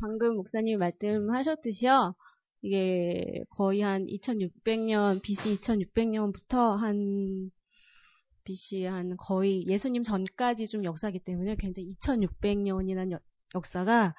방금 목사님 말씀하셨듯이요. 이게 거의 한 2600년, BC 2600년부터 한 BC 한 거의 예수님 전까지 좀 역사기 때문에 굉장히 2600년이라는 역사가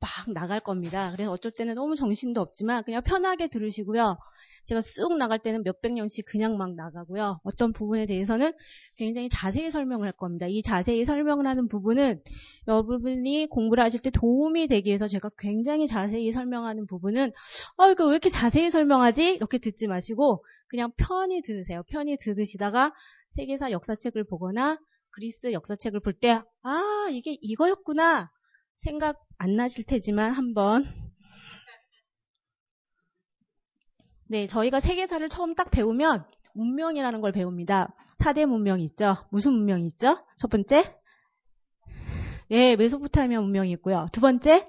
막 나갈 겁니다. 그래서 어쩔 때는 너무 정신도 없지만 그냥 편하게 들으시고요. 제가 쑥 나갈 때는 몇백 년씩 그냥 막 나가고요. 어떤 부분에 대해서는 굉장히 자세히 설명을 할 겁니다. 이 자세히 설명을 하는 부분은 여러분이 공부를 하실 때 도움이 되기 위해서 제가 굉장히 자세히 설명하는 부분은 어 이거 왜 이렇게 자세히 설명하지? 이렇게 듣지 마시고 그냥 편히 들으세요. 편히 들으시다가 세계사 역사책을 보거나 그리스 역사책을 볼 때 아 이게 이거였구나 생각 안 나실 테지만 한번 네, 저희가 세계사를 처음 딱 배우면 문명이라는 걸 배웁니다. 4대 문명이 있죠. 무슨 문명이 있죠? 첫 번째? 예, 메소포타미아 문명이 있고요. 두 번째?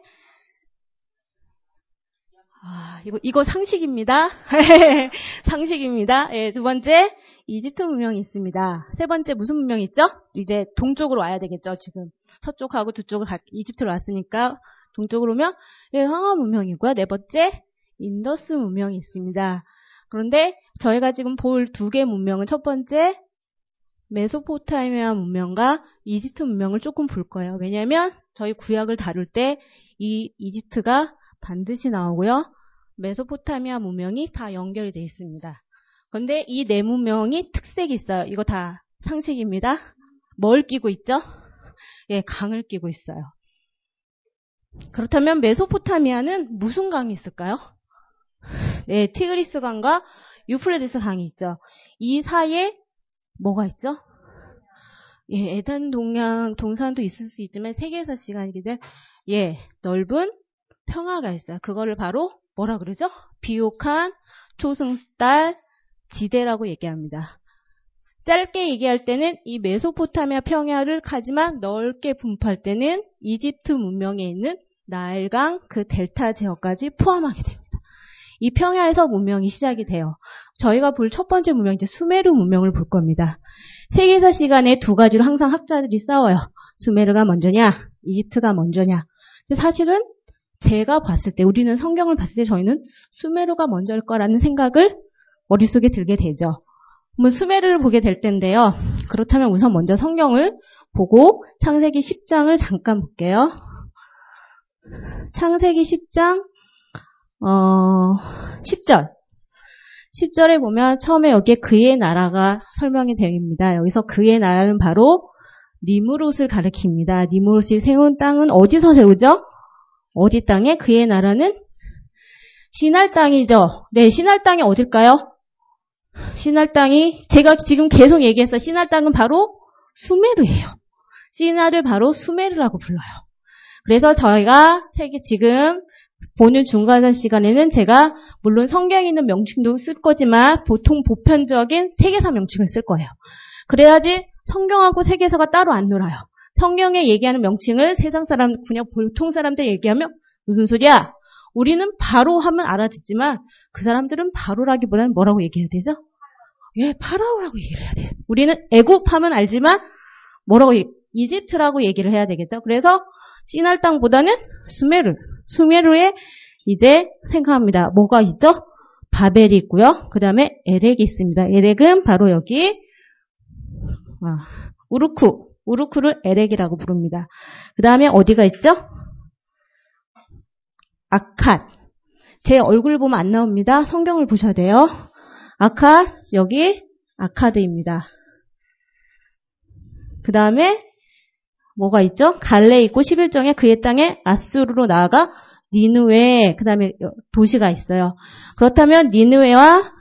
아, 이거, 이거 상식입니다. 상식입니다. 예, 두 번째, 이집트 문명이 있습니다. 세 번째, 무슨 문명이 있죠? 이제 동쪽으로 와야 되겠죠, 지금. 서쪽하고 두 쪽을 갈, 이집트로 왔으니까, 동쪽으로 오면, 예, 황하 문명이고요. 네 번째, 인더스 문명이 있습니다. 그런데 저희가 지금 볼 두 개 문명은 첫 번째 메소포타미아 문명과 이집트 문명을 조금 볼 거예요. 왜냐하면 저희 구약을 다룰 때 이 이집트가 반드시 나오고요. 메소포타미아 문명이 다 연결이 되어 있습니다. 그런데 이네 문명이 특색이 있어요. 이거 다 상식입니다. 뭘 끼고 있죠? 예, 강을 끼고 있어요. 그렇다면 메소포타미아는 무슨 강이 있을까요? 네, 티그리스 강과 유프라테스 강이 있죠. 이 사이에 뭐가 있죠? 예, 에덴 동양 동산도 있을 수 있지만 세계사 시간이기 때문에 예, 넓은 평야가 있어요. 그거를 바로 뭐라 그러죠? 비옥한 초승달 지대라고 얘기합니다. 짧게 얘기할 때는 이 메소포타미아 평야를 가지만 넓게 분포할 때는 이집트 문명에 있는 나일강 그 델타 지역까지 포함하게 됩니다. 이 평야에서 문명이 시작이 돼요. 저희가 볼 첫 번째 문명 이제 수메르 문명을 볼 겁니다. 세계사 시간에 두 가지로 항상 학자들이 싸워요. 수메르가 먼저냐, 이집트가 먼저냐. 사실은 제가 봤을 때 우리는 성경을 봤을 때 저희는 수메르가 먼저일 거라는 생각을 머릿속에 들게 되죠. 그러면 수메르를 보게 될 텐데요. 그렇다면 우선 먼저 성경을 보고 창세기 10장을 잠깐 볼게요. 창세기 10장 어, 10절. 10절에 보면 처음에 여기에 그의 나라가 설명이 됩니다. 여기서 그의 나라는 바로 니무롯을 가리킵니다. 니무롯이 세운 땅은 어디서 세우죠? 어디 땅에? 그의 나라는 신할 땅이죠. 네, 신할 땅이 어딜까요? 신할 땅이 제가 지금 계속 얘기했어. 신할 땅은 바로 수메르예요. 신할을 바로 수메르라고 불러요. 그래서 저희가 세계 지금 보는 중간 시간에는 제가 물론 성경에 있는 명칭도 쓸 거지만 보통 보편적인 세계사 명칭을 쓸 거예요. 그래야지 성경하고 세계사가 따로 안 놀아요. 성경에 얘기하는 명칭을 세상 사람, 그냥 보통 사람들 얘기하면 무슨 소리야? 우리는 바로 하면 알아듣지만 그 사람들은 바로라기보다는 뭐라고 얘기해야 되죠? 예, 파라오라고 얘기를 해야 돼요. 우리는 애굽 하면 알지만 뭐라고 이집트라고 얘기를 해야 되겠죠. 그래서 시날 땅보다는 수메르, 수메르에 이제 생각합니다. 뭐가 있죠? 바벨이 있고요. 그 다음에 에렉이 있습니다. 에렉은 바로 여기 아, 우르쿠, 우르쿠를 에렉이라고 부릅니다. 그 다음에 어디가 있죠? 아칸. 제 얼굴 보면 안 나옵니다. 성경을 보셔야 돼요. 아칸, 여기 아카드입니다. 그 다음에 뭐가 있죠? 갈래 있고 11정에 그의 땅에 아수르로 나아가 니누에 그 다음에 도시가 있어요. 그렇다면 니누에와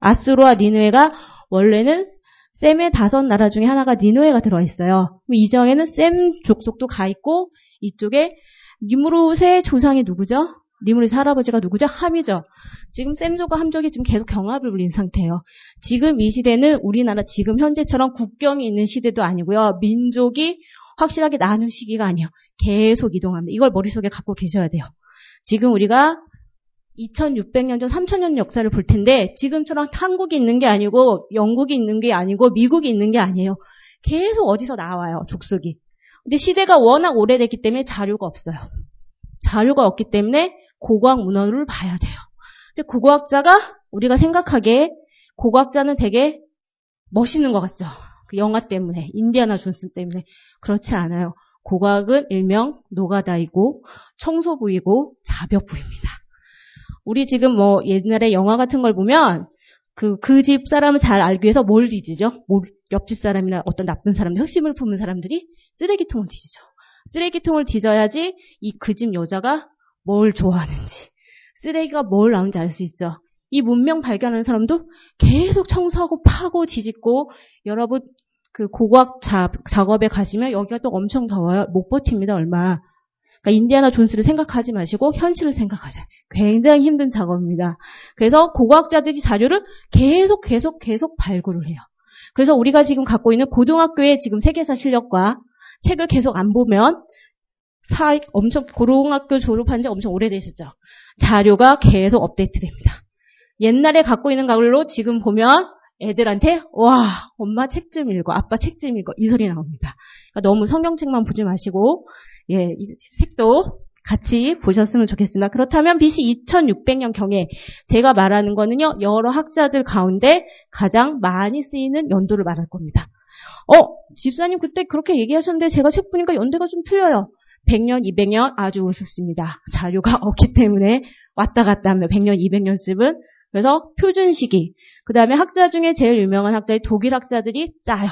아수르와 니누에가 원래는 셈의 다섯 나라 중에 하나가 니누에가 들어 있어요. 이 정에는 셈 족속도 가 있고 이쪽에 니무롯의 조상이 누구죠? 니무롯의 할아버지가 누구죠? 함이죠. 지금 셈족과 함족이 지금 계속 경합을 벌린 상태예요. 지금 이 시대는 우리나라 지금 현재처럼 국경이 있는 시대도 아니고요. 민족이 확실하게 나눈 시기가 아니에요. 계속 이동합니다. 이걸 머릿속에 갖고 계셔야 돼요. 지금 우리가 2600년 전, 3000년 역사를 볼 텐데 지금처럼 한국이 있는 게 아니고 영국이 있는 게 아니고 미국이 있는 게 아니에요. 계속 어디서 나와요, 족속이. 근데 시대가 워낙 오래됐기 때문에 자료가 없어요. 자료가 없기 때문에 고고학 문헌을 봐야 돼요. 근데 고고학자가 우리가 생각하기에 고고학자는 되게 멋있는 것 같죠. 그 영화 때문에, 인디아나 존스 때문에. 그렇지 않아요. 고고학은 일명 노가다이고 청소부이고 자벽부입니다. 우리 지금 뭐 옛날에 영화 같은 걸 보면 그, 그 집 사람을 잘 알기 위해서 뭘 뒤지죠? 옆집 사람이나 어떤 나쁜 사람들, 흑심을 품은 사람들이 쓰레기통을 뒤지죠. 쓰레기통을 뒤져야지 이 그 집 여자가 뭘 좋아하는지, 쓰레기가 뭘 나오는지 알 수 있죠. 이 문명 발견하는 사람도 계속 청소하고 파고 뒤집고 여러분 그 고고학 작업에 가시면 여기가 또 엄청 더워요. 못 버팁니다, 얼마. 그러니까 인디아나 존스를 생각하지 마시고 현실을 생각하세요. 굉장히 힘든 작업입니다. 그래서 고고학자들이 자료를 계속 계속 계속 발굴을 해요. 그래서 우리가 지금 갖고 있는 고등학교의 지금 세계사 실력과 책을 계속 안 보면 사 엄청 고등학교 졸업한 지 엄청 오래되셨죠. 자료가 계속 업데이트됩니다. 옛날에 갖고 있는 걸로 지금 보면 애들한테 와 엄마 책 좀 읽어 아빠 책 좀 읽어 이 소리 나옵니다. 그러니까 너무 성경책만 보지 마시고 예, 이 책도 같이 보셨으면 좋겠습니다. 그렇다면 BC 2600년 경에 제가 말하는 거는요, 여러 학자들 가운데 가장 많이 쓰이는 연도를 말할 겁니다. 어, 집사님 그때 그렇게 얘기하셨는데 제가 책 보니까 연대가 좀 틀려요. 100년, 200년 아주 우습습니다. 자료가 없기 때문에 왔다 갔다 하면 100년, 200년쯤은 그래서 표준 시기. 그 다음에 학자 중에 제일 유명한 학자의 독일 학자들이 짜요.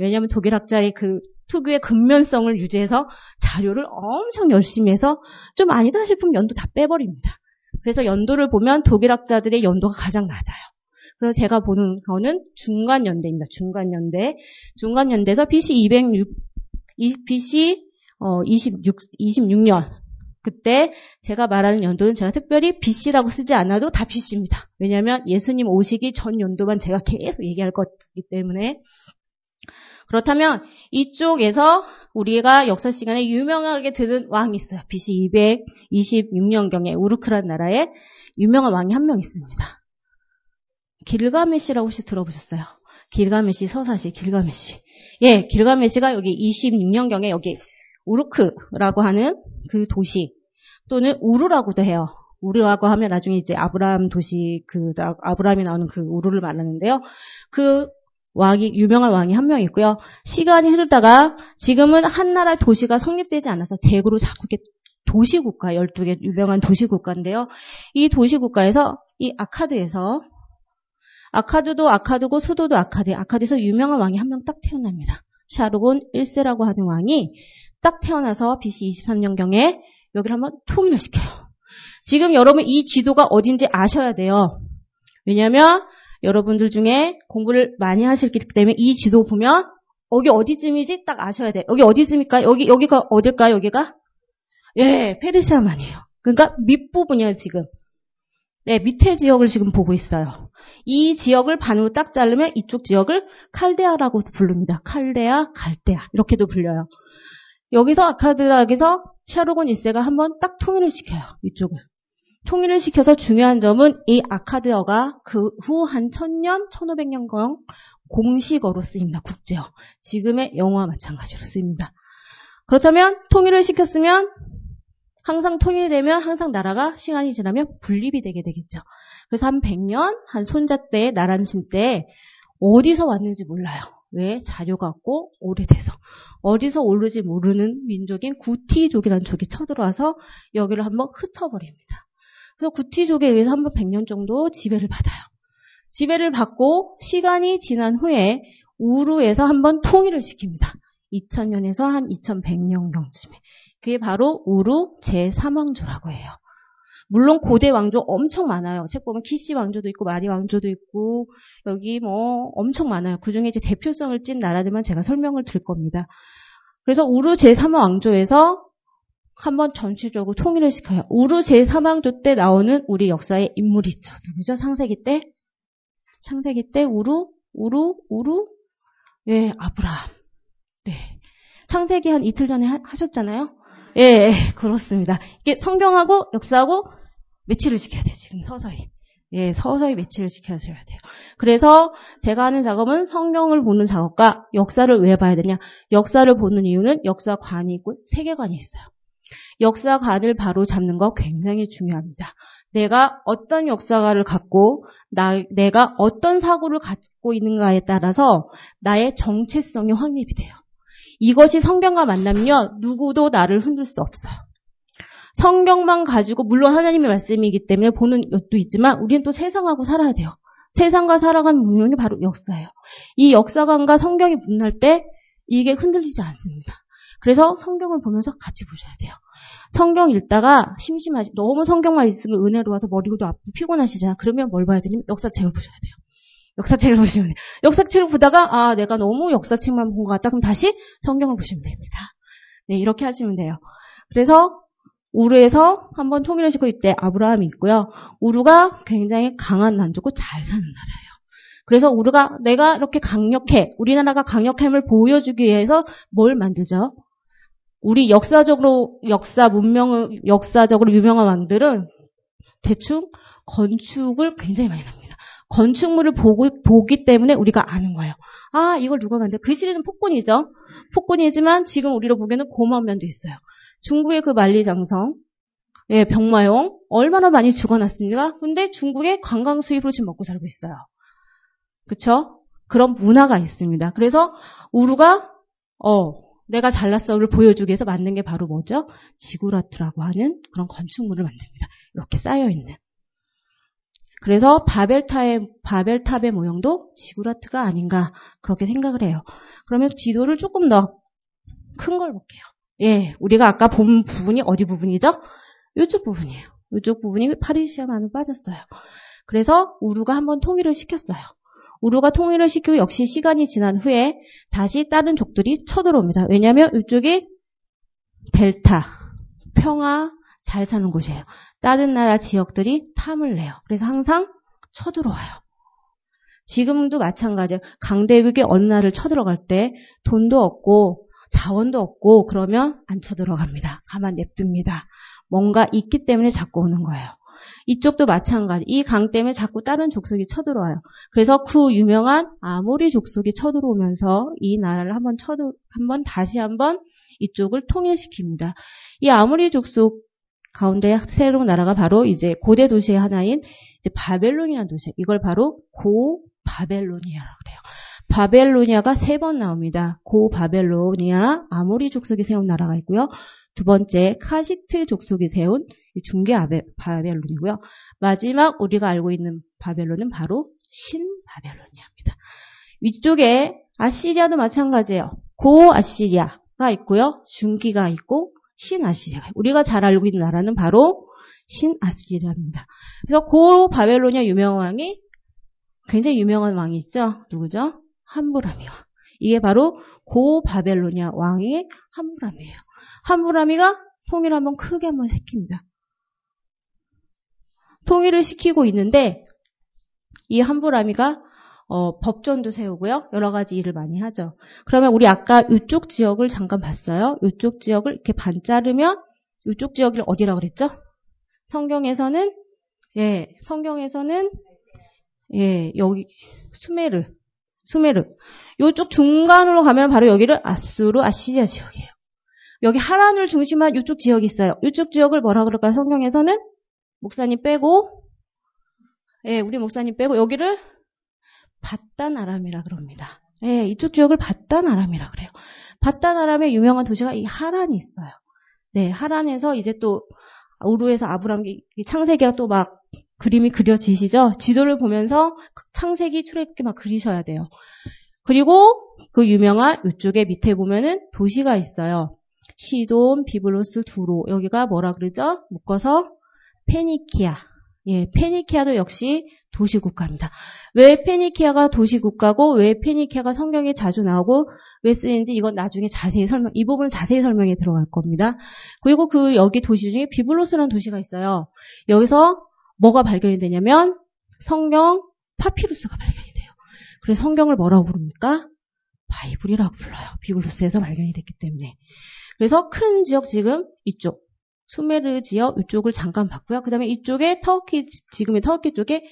왜냐하면 독일 학자의 그 특유의 근면성을 유지해서 자료를 엄청 열심히 해서 좀 아니다 싶으면 연도 다 빼버립니다. 그래서 연도를 보면 독일 학자들의 연도가 가장 낮아요. 그래서 제가 보는 거는 중간 연대입니다. 중간 연대. 중간 연대에서 BC 206 BC 어 26, 26년 그때 제가 말하는 연도는 제가 특별히 BC라고 쓰지 않아도 다 BC입니다. 왜냐하면 예수님 오시기 전 연도만 제가 계속 얘기할 것이기 때문에 그렇다면 이쪽에서 우리가 역사 시간에 유명하게 들은 왕이 있어요. BC 226년경에 우르크란 나라에 유명한 왕이 한 명 있습니다. 길가메시라고 혹시 들어보셨어요? 길가메시 서사시 길가메시. 예, 길가메시가 여기 26년경에 여기 우르크라고 하는 그 도시 또는 우르라고도 해요. 우르라고 하면 나중에 이제 아브라함 도시 그 아브라함이 나오는 그 우르를 말하는데요. 그 왕이 유명한 왕이 한 명 있고요. 시간이 흐르다가 지금은 한 나라 도시가 성립되지 않아서 재고로 자꾸 이렇게 도시국가 12개 유명한 도시국가인데요. 이 도시국가에서 이 아카드에서 아카드도 아카드고 수도도 아카드. 아카드에서 유명한 왕이 한 명 딱 태어납니다. 샤르곤 1세라고 하는 왕이 딱 태어나서 BC 23년경에 여기를 한번 통일을 시켜요. 지금 여러분 이 지도가 어딘지 아셔야 돼요. 왜냐하면 여러분들 중에 공부를 많이 하실기 때문에 이 지도 보면 여기 어디쯤이지 딱 아셔야 돼. 여기 어디쯤일까? 여기 여기가 어딜까? 여기가 예 페르시아만이에요. 그러니까 밑부분이에요 지금. 네 밑에 지역을 지금 보고 있어요. 이 지역을 반으로 딱 자르면 이쪽 지역을 칼데아라고 부릅니다. 칼데아, 갈데아 이렇게도 불려요. 여기서 아카드락에서 샤르곤 1세가 한번 딱 통일을 시켜요. 이쪽을. 통일을 시켜서 중요한 점은 이 아카드어가 그 후한 천년, 천오백년경 공식어로 쓰입니다. 국제어. 지금의 영어와 마찬가지로 쓰입니다. 그렇다면 통일을 시켰으면 항상 통일되면 항상 나라가 시간이 지나면 분립이 되게 되겠죠. 그래서 한 100년, 한 손자 때, 나란신 때 어디서 왔는지 몰라요. 왜? 자료가 없고 오래돼서. 어디서 오르지 모르는 민족인 구티족이라는 족이 쳐들어와서 여기를 한번 흩어버립니다. 그래서 구티족에 의해서 한 번 100년 정도 지배를 받아요. 지배를 받고 시간이 지난 후에 우루에서 한 번 통일을 시킵니다. 2000년에서 한 2100년경쯤에. 그게 바로 우루 제3왕조라고 해요. 물론 고대 왕조 엄청 많아요. 책 보면 키시 왕조도 있고 마리 왕조도 있고 여기 뭐 엄청 많아요. 그 중에 이제 대표성을 띈 나라들만 제가 설명을 드릴 겁니다. 그래서 우루 제3왕조에서 한번 전체적으로 통일을 시켜요. 우르 제3왕조 때 나오는 우리 역사의 인물이 있죠. 누구죠? 창세기 때? 창세기 때 우르, 우르, 우르? 예, 아브라함. 네. 창세기 한 이틀 전에 하, 셨잖아요 예, 예, 그렇습니다. 이게 성경하고 역사하고 매치를 시켜야 돼요. 지금 서서히. 예, 서서히 매치를 시켜줘야 돼요. 그래서 제가 하는 작업은 성경을 보는 작업과 역사를 왜 봐야 되냐? 역사를 보는 이유는 역사관이 있고 세계관이 있어요. 역사관을 바로 잡는 거 굉장히 중요합니다. 내가 어떤 역사관을 갖고 나, 내가 어떤 사고를 갖고 있는가에 따라서 나의 정체성이 확립이 돼요. 이것이 성경과 만나면 누구도 나를 흔들 수 없어요. 성경만 가지고 물론 하나님의 말씀이기 때문에 보는 것도 있지만 우리는 또 세상하고 살아야 돼요. 세상과 살아가는 문명이 바로 역사예요. 이 역사관과 성경이 분할 때 이게 흔들리지 않습니다. 그래서 성경을 보면서 같이 보셔야 돼요. 성경 읽다가 심심하지 너무 성경만 있으면 은혜로워서 머리도 아프고 피곤하시잖아. 그러면 뭘 봐야 되냐면 역사책을 보셔야 돼요. 역사책을 보시면 돼요. 역사책을 보다가 아 내가 너무 역사책만 본 것 같다. 그럼 다시 성경을 보시면 됩니다. 네 이렇게 하시면 돼요. 그래서 우르에서 한번 통일을 시고 이때 아브라함이 있고요. 우르가 굉장히 강한 난조고 잘 사는 나라예요. 그래서 우르가 내가 이렇게 강력해 우리나라가 강력함을 보여주기 위해서 뭘 만들죠? 우리 역사적으로 역사 문명 역사적으로 유명한 왕들은 대충 건축을 굉장히 많이 합니다. 건축물을 보고, 보기 때문에 우리가 아는 거예요. 아, 이걸 누가 만들? 그 시대는 폭군이죠. 폭군이지만 지금 우리로 보기에는 고마운 면도 있어요. 중국의 그 만리장성, 예, 병마용 얼마나 많이 죽어났습니까? 근데 중국의 관광 수입으로 지금 먹고 살고 있어요. 그쵸? 그런 문화가 있습니다. 그래서 우루가 어 내가 잘났어를 보여주기 위해서 만든 게 바로 뭐죠? 지구라트라고 하는 그런 건축물을 만듭니다. 이렇게 쌓여 있는. 그래서 바벨탑의 바벨탑의 모형도 지구라트가 아닌가 그렇게 생각을 해요. 그러면 지도를 조금 더 큰 걸 볼게요. 예, 우리가 아까 본 부분이 어디 부분이죠? 이쪽 부분이에요. 이쪽 부분이 파리시아 안으로 빠졌어요. 그래서 우루가 한번 통일을 시켰어요. 우루가 통일을 시키고 역시 시간이 지난 후에 다시 다른 족들이 쳐들어옵니다. 왜냐하면 이쪽이 델타, 평화, 잘 사는 곳이에요. 다른 나라 지역들이 탐을 내요. 그래서 항상 쳐들어와요. 지금도 마찬가지예요. 강대국이 어느 나라를 쳐들어갈 때 돈도 없고 자원도 없고 그러면 안 쳐들어갑니다. 가만 냅둡니다. 뭔가 있기 때문에 자꾸 오는 거예요. 이쪽도 마찬가지. 이 강 때문에 자꾸 다른 족속이 쳐들어와요. 그래서 그 유명한 아모리 족속이 쳐들어오면서 이 나라를 한번 쳐들 한번 다시 한번 이쪽을 통일시킵니다. 이 아모리 족속 가운데 새로운 나라가 바로 이제 고대 도시의 하나인 이제 바벨론이라는 도시. 이걸 바로 고 바벨로니아라고 그래요. 바벨로니아가 세 번 나옵니다. 고 바벨로니아 아모리 족속이 세운 나라가 있고요. 두 번째 카시트 족속이 세운 중계 바벨론이고요. 마지막 우리가 알고 있는 바벨론은 바로 신바벨로니아입니다. 위쪽에 아시리아도 마찬가지예요. 고 아시리아가 있고요. 중기가 있고 신아시리아. 우리가 잘 알고 있는 나라는 바로 신아시리아입니다. 그래서 고 바벨로니아 유명한 왕이 굉장히 유명한 왕이 있죠. 누구죠? 함부라미와. 이게 바로 고 바벨로니아 왕의 함부라미예요. 함부라미가 통일을 한번 크게 한번 시킵니다. 통일을 시키고 있는데 이 함부라미가 어, 법전도 세우고요. 여러 가지 일을 많이 하죠. 그러면 우리 아까 이쪽 지역을 잠깐 봤어요. 이쪽 지역을 이렇게 반 자르면 이쪽 지역을 어디라고 그랬죠? 성경에서는 예, 성경에서는 예, 여기 수메르. 수메르. 이쪽 중간으로 가면 바로 여기를 아수르 아시리아 지역이에요. 여기 하란을 중심한 이쪽 지역이 있어요. 이쪽 지역을 뭐라 그럴까요? 성경에서는 목사님 빼고, 예, 우리 목사님 빼고 여기를 바단 아람이라 그럽니다. 예, 이쪽 지역을 바단 아람이라 그래요. 바단 아람의 유명한 도시가 이 하란이 있어요. 네, 하란에서 이제 또 우루에서 아브람 창세기가 또 막 그림이 그려지시죠? 지도를 보면서 창세기 출애굽기 막 그리셔야 돼요. 그리고 그 유명한 이쪽에 밑에 보면은 도시가 있어요. 시돈, 비블로스, 두로. 여기가 뭐라 그러죠? 묶어서 페니키아. 예, 페니키아도 역시 도시국가입니다. 왜 페니키아가 도시국가고 왜 페니키아가 성경에 자주 나오고 왜 쓰는지 이건 나중에 자세히 설명, 이 부분을 자세히 설명해 들어갈 겁니다. 그리고 그 여기 도시 중에 비블로스라는 도시가 있어요. 여기서 뭐가 발견이 되냐면 성경 파피루스가 발견이 돼요. 그래서 성경을 뭐라고 부릅니까? 바이블이라고 불러요. 비블로스에서 발견이 됐기 때문에. 그래서 큰 지역 지금 이쪽 수메르 지역 이쪽을 잠깐 봤고요. 그 다음에 이쪽에 터키 지금의 터키 쪽에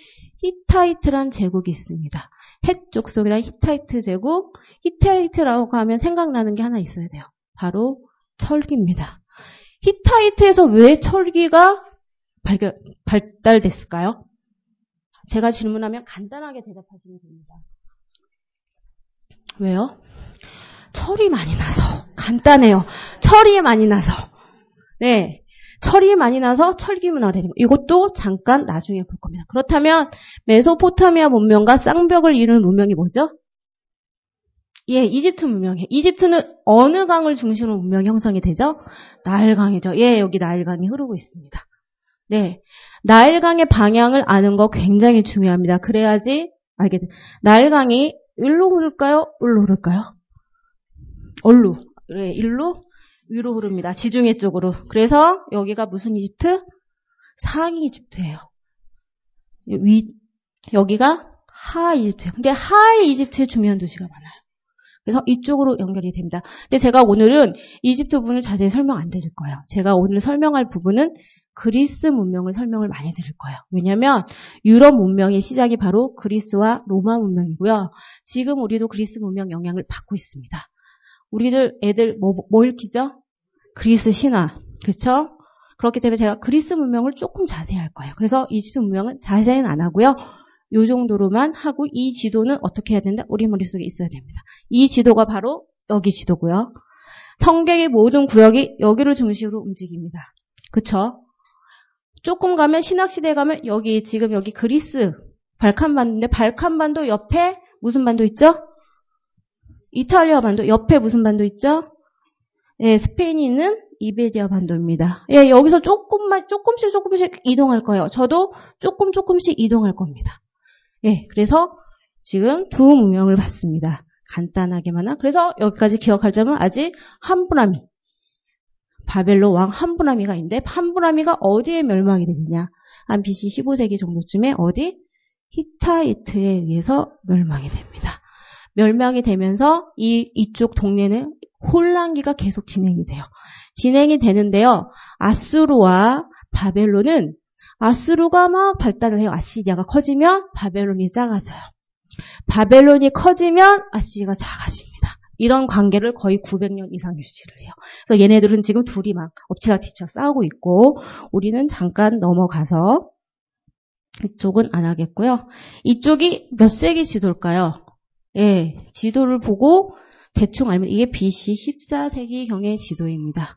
히타이트란 제국이 있습니다. 헷 족속이란 히타이트 제국. 히타이트라고 하면 생각나는 게 하나 있어야 돼요. 바로 철기입니다. 히타이트에서 왜 철기가 발견, 발달됐을까요? 제가 질문하면 간단하게 대답하시면 됩니다. 왜요? 철이 많이 나서. 간단해요. 철이 많이 나서. 네. 철이 많이 나서 철기 문화가 되는 거. 이것도 잠깐 나중에 볼 겁니다. 그렇다면 메소포타미아 문명과 쌍벽을 이루는 문명이 뭐죠? 예, 이집트 문명이에요. 이집트는 어느 강을 중심으로 문명 형성이 되죠? 나일강이죠. 예, 여기 나일강이 흐르고 있습니다. 네. 나일강의 방향을 아는 거 굉장히 중요합니다. 그래야지 알게 돼. 나일강이 일로 흐를까요? 을로 흐를까요? 얼로. 네, 일로 위로 흐릅니다. 지중해 쪽으로. 그래서 여기가 무슨 이집트? 상위 이집트예요. 위 여기가 하 이집트예요. 근데 하하 이집트에 중요한 도시가 많아요. 그래서 이쪽으로 연결이 됩니다. 근데 제가 오늘은 이집트 부분을 자세히 설명 안 드릴 거예요. 제가 오늘 설명할 부분은 그리스 문명을 설명을 많이 드릴 거예요. 왜냐하면 유럽 문명의 시작이 바로 그리스와 로마 문명이고요. 지금 우리도 그리스 문명 영향을 받고 있습니다. 우리들 애들 뭐, 뭐 읽히죠? 그리스 신화. 그렇죠? 그렇기 때문에 제가 그리스 문명을 조금 자세히 할 거예요. 그래서 이집트 문명은 자세히는 안 하고요. 요 정도로만 하고 이 지도는 어떻게 해야 된다? 우리 머릿속에 있어야 됩니다. 이 지도가 바로 여기 지도고요. 성경의 모든 구역이 여기를 중심으로 움직입니다. 그쵸? 조금 가면 신학시대에 가면 여기 지금 여기 그리스 발칸반도인데 발칸반도 옆에 무슨 반도 있죠? 이탈리아 반도 옆에 무슨 반도 있죠? 예, 스페인이 있는 이베리아 반도입니다. 예, 여기서 조금만 조금씩 조금씩 이동할 거예요. 저도 조금 조금씩 이동할 겁니다. 예, 그래서 지금 두 문명을 봤습니다. 간단하게만. 그래서 여기까지 기억할 점은 아직 함부라미. 바벨로 왕 함부라미가 있는데 함부라미가 어디에 멸망이 되느냐. 한 BC 15세기 정도쯤에 어디? 히타이트에 의해서 멸망이 됩니다. 멸망이 되면서 이 이쪽 동네는 혼란기가 계속 진행이 돼요. 진행이 되는데요. 아수르와 바벨론은 아수르가 막 발달을 해요. 아시리아가 커지면 바벨론이 작아져요. 바벨론이 커지면 아시리아가 작아집니다. 이런 관계를 거의 900년 이상 유지를 해요. 그래서 얘네들은 지금 둘이 막 엎치락 뒤치락 싸우고 있고 우리는 잠깐 넘어가서 이쪽은 안 하겠고요. 이쪽이 몇 세기 지도일까요? 예, 지도를 보고 대충 알면 이게 BC 14세기 경의 지도입니다.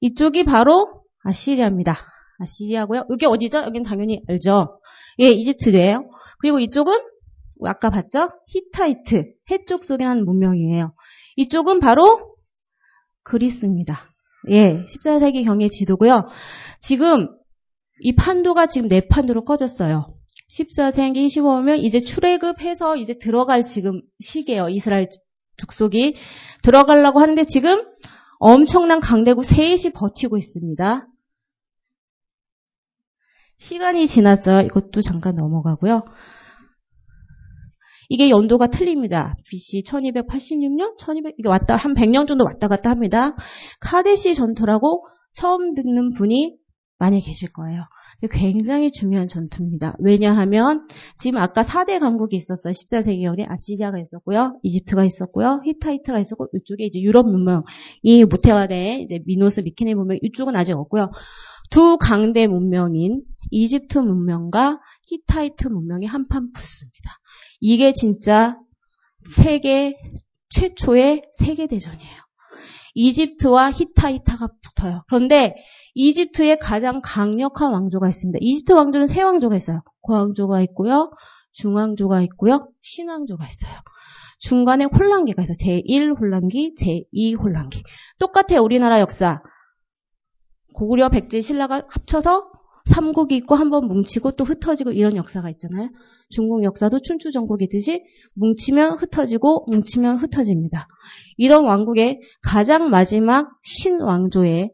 이쪽이 바로 아시리아입니다. 아시리아고요. 여기 어디죠? 여기는 당연히 알죠. 예, 이집트예요. 그리고 이쪽은 아까 봤죠? 히타이트, 해쪽 속에 한 문명이에요. 이쪽은 바로 그리스입니다. 예, 14세기 경의 지도고요. 지금 이 판도가 지금 네 판도로 꺼졌어요. 14세기 15면 이제 출애굽해서 이제 들어갈 지금 시기예요. 이스라엘 족속이 들어가려고 하는데 지금 엄청난 강대국 셋이 버티고 있습니다. 시간이 지났어요. 이것도 잠깐 넘어가고요. 이게 연도가 틀립니다. BC 1286년, 1200, 이게 왔다, 한 100년 정도 왔다 갔다 합니다. 카데시 전투라고 처음 듣는 분이 많이 계실 거예요. 굉장히 중요한 전투입니다. 왜냐하면 지금 아까 4대 강국이 있었어요. 14세기경에 아시리아가 있었고요. 이집트가 있었고요. 히타이트가 있었고 이쪽에 이제 유럽 문명, 이 모태화된 이제 미노스, 미케네 문명 이쪽은 아직 없고요. 두 강대 문명인 이집트 문명과 히타이트 문명이 한판 붙습니다. 이게 진짜 세계 최초의 세계 대전이에요. 이집트와 히타이트가 붙어요. 그런데 이집트에 가장 강력한 왕조가 있습니다. 이집트 왕조는 세 왕조가 있어요. 고왕조가 있고요. 중왕조가 있고요. 신왕조가 있어요. 중간에 혼란기가 있어요. 제1 혼란기, 제2 혼란기. 똑같아요. 우리나라 역사. 고구려, 백제, 신라가 합쳐서 삼국이 있고 한 번 뭉치고 또 흩어지고 이런 역사가 있잖아요. 중국 역사도 춘추 전국이듯이 뭉치면 흩어지고 뭉치면 흩어집니다. 이런 왕국의 가장 마지막 신왕조의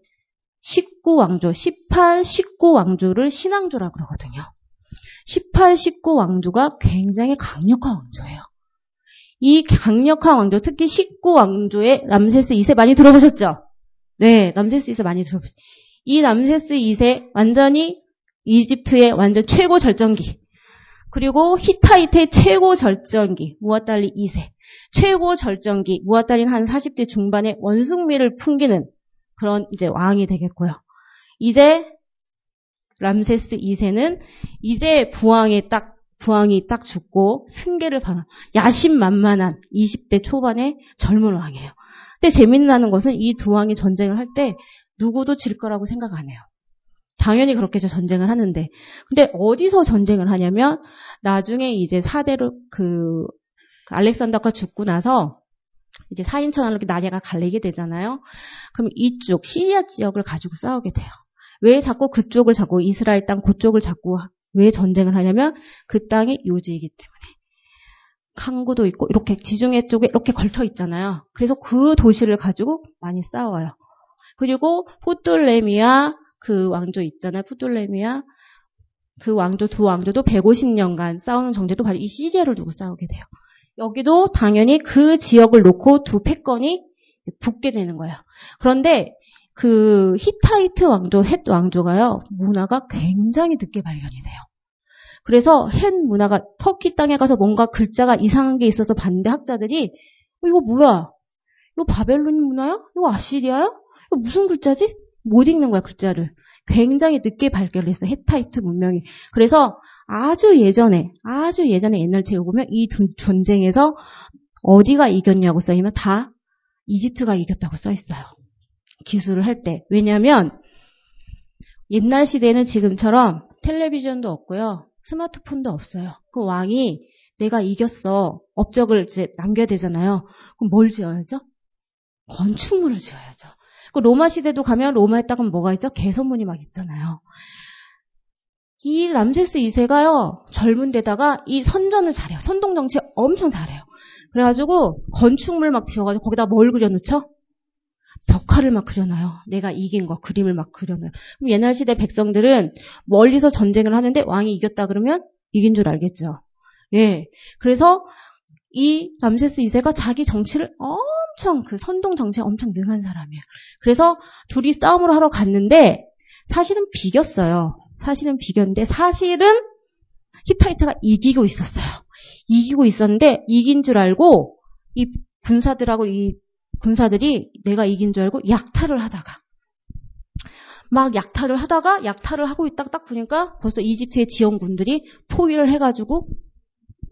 19왕조, 18, 19왕조를 신왕조라고 그러거든요. 18, 19왕조가 굉장히 강력한 왕조예요. 이 강력한 왕조, 특히 19왕조의 람세스 2세 많이 들어보셨죠? 네, 람세스 2세 많이 들어보셨죠? 이 람세스 2세 완전히 이집트의 완전 최고 절정기. 그리고 히타이트의 최고 절정기, 무아달리 2세. 최고 절정기, 무아달리는 한 40대 중반에 원숭미를 풍기는 그런 이제 왕이 되겠고요. 이제 람세스 2세는 이제 부왕이 딱 부왕이 딱 죽고 승계를 받아 야심만만한 20대 초반의 젊은 왕이에요. 근데 재밌는 것은 이 두 왕이 전쟁을 할 때 누구도 질 거라고 생각 안 해요. 당연히 그렇게 전쟁을 하는데 근데 어디서 전쟁을 하냐면 나중에 이제 사대로 그, 그 알렉산더가 죽고 나서 이제 사인천하로 나라가 갈리게 되잖아요. 그럼 이쪽 시리아 지역을 가지고 싸우게 돼요. 왜 자꾸 그쪽을 자꾸 이스라엘 땅 그쪽을 자꾸 왜 전쟁을 하냐면 그 땅이 요지이기 때문에. 항구도 있고 이렇게 지중해 쪽에 이렇게 걸쳐 있잖아요. 그래서 그 도시를 가지고 많이 싸워요. 그리고 포톨레미아 그 왕조 있잖아요. 포톨레미아 그 왕조 두 왕조도 150년간 싸우는 정제도 바로 이 시리아를 두고 싸우게 돼요. 여기도 당연히 그 지역을 놓고 두 패권이 붙게 되는 거예요. 그런데 그 히타이트 왕조, 헷 왕조가요, 문화가 굉장히 늦게 발견이 돼요. 그래서 헷 문화가 터키 땅에 가서 뭔가 글자가 이상한 게 있어서 봤는데 학자들이 어, 이거 뭐야? 이거 바벨론 문화야? 이거 아시리아야? 이거 무슨 글자지? 못 읽는 거야 글자를. 굉장히 늦게 발견을 했어 히타이트 문명이. 그래서 아주 예전에 아주 예전에 옛날 제국 보면 이 전쟁에서 어디가 이겼냐고 써있면 다 이집트가 이겼다고 써 있어요. 기술을 할 때. 왜냐하면 옛날 시대는 지금처럼 텔레비전도 없고요. 스마트폰도 없어요. 그 왕이 내가 이겼어. 업적을 이제 남겨야 되잖아요. 그럼 뭘 지어야죠? 건축물을 지어야죠. 그 로마 시대도 가면 로마에 딱은 뭐가 있죠? 개선문이 막 있잖아요. 이 람세스 2세가요, 젊은 데다가 이 선전을 잘해요. 선동 정치 엄청 잘해요. 그래가지고 건축물 막 지어가지고 거기다 뭘 그려놓죠? 벽화를 막 그려놔요. 내가 이긴 거 그림을 막 그려놔요. 그럼 옛날 시대 백성들은 멀리서 전쟁을 하는데 왕이 이겼다 그러면 이긴 줄 알겠죠. 예. 그래서 이 람세스 2세가 자기 정치를 엄청 그 선동 정치에 엄청 능한 사람이에요. 그래서 둘이 싸움을 하러 갔는데 사실은 비겼어요. 사실은 비겼는데 사실은 히타이트가 이기고 있었어요. 이기고 있었는데 이긴 줄 알고 이 군사들하고 이 군사들이 내가 이긴 줄 알고 약탈을 하다가 막 약탈을 하다가 약탈을 하고 있다가 딱 보니까 벌써 이집트의 지원군들이 포위를 해가지고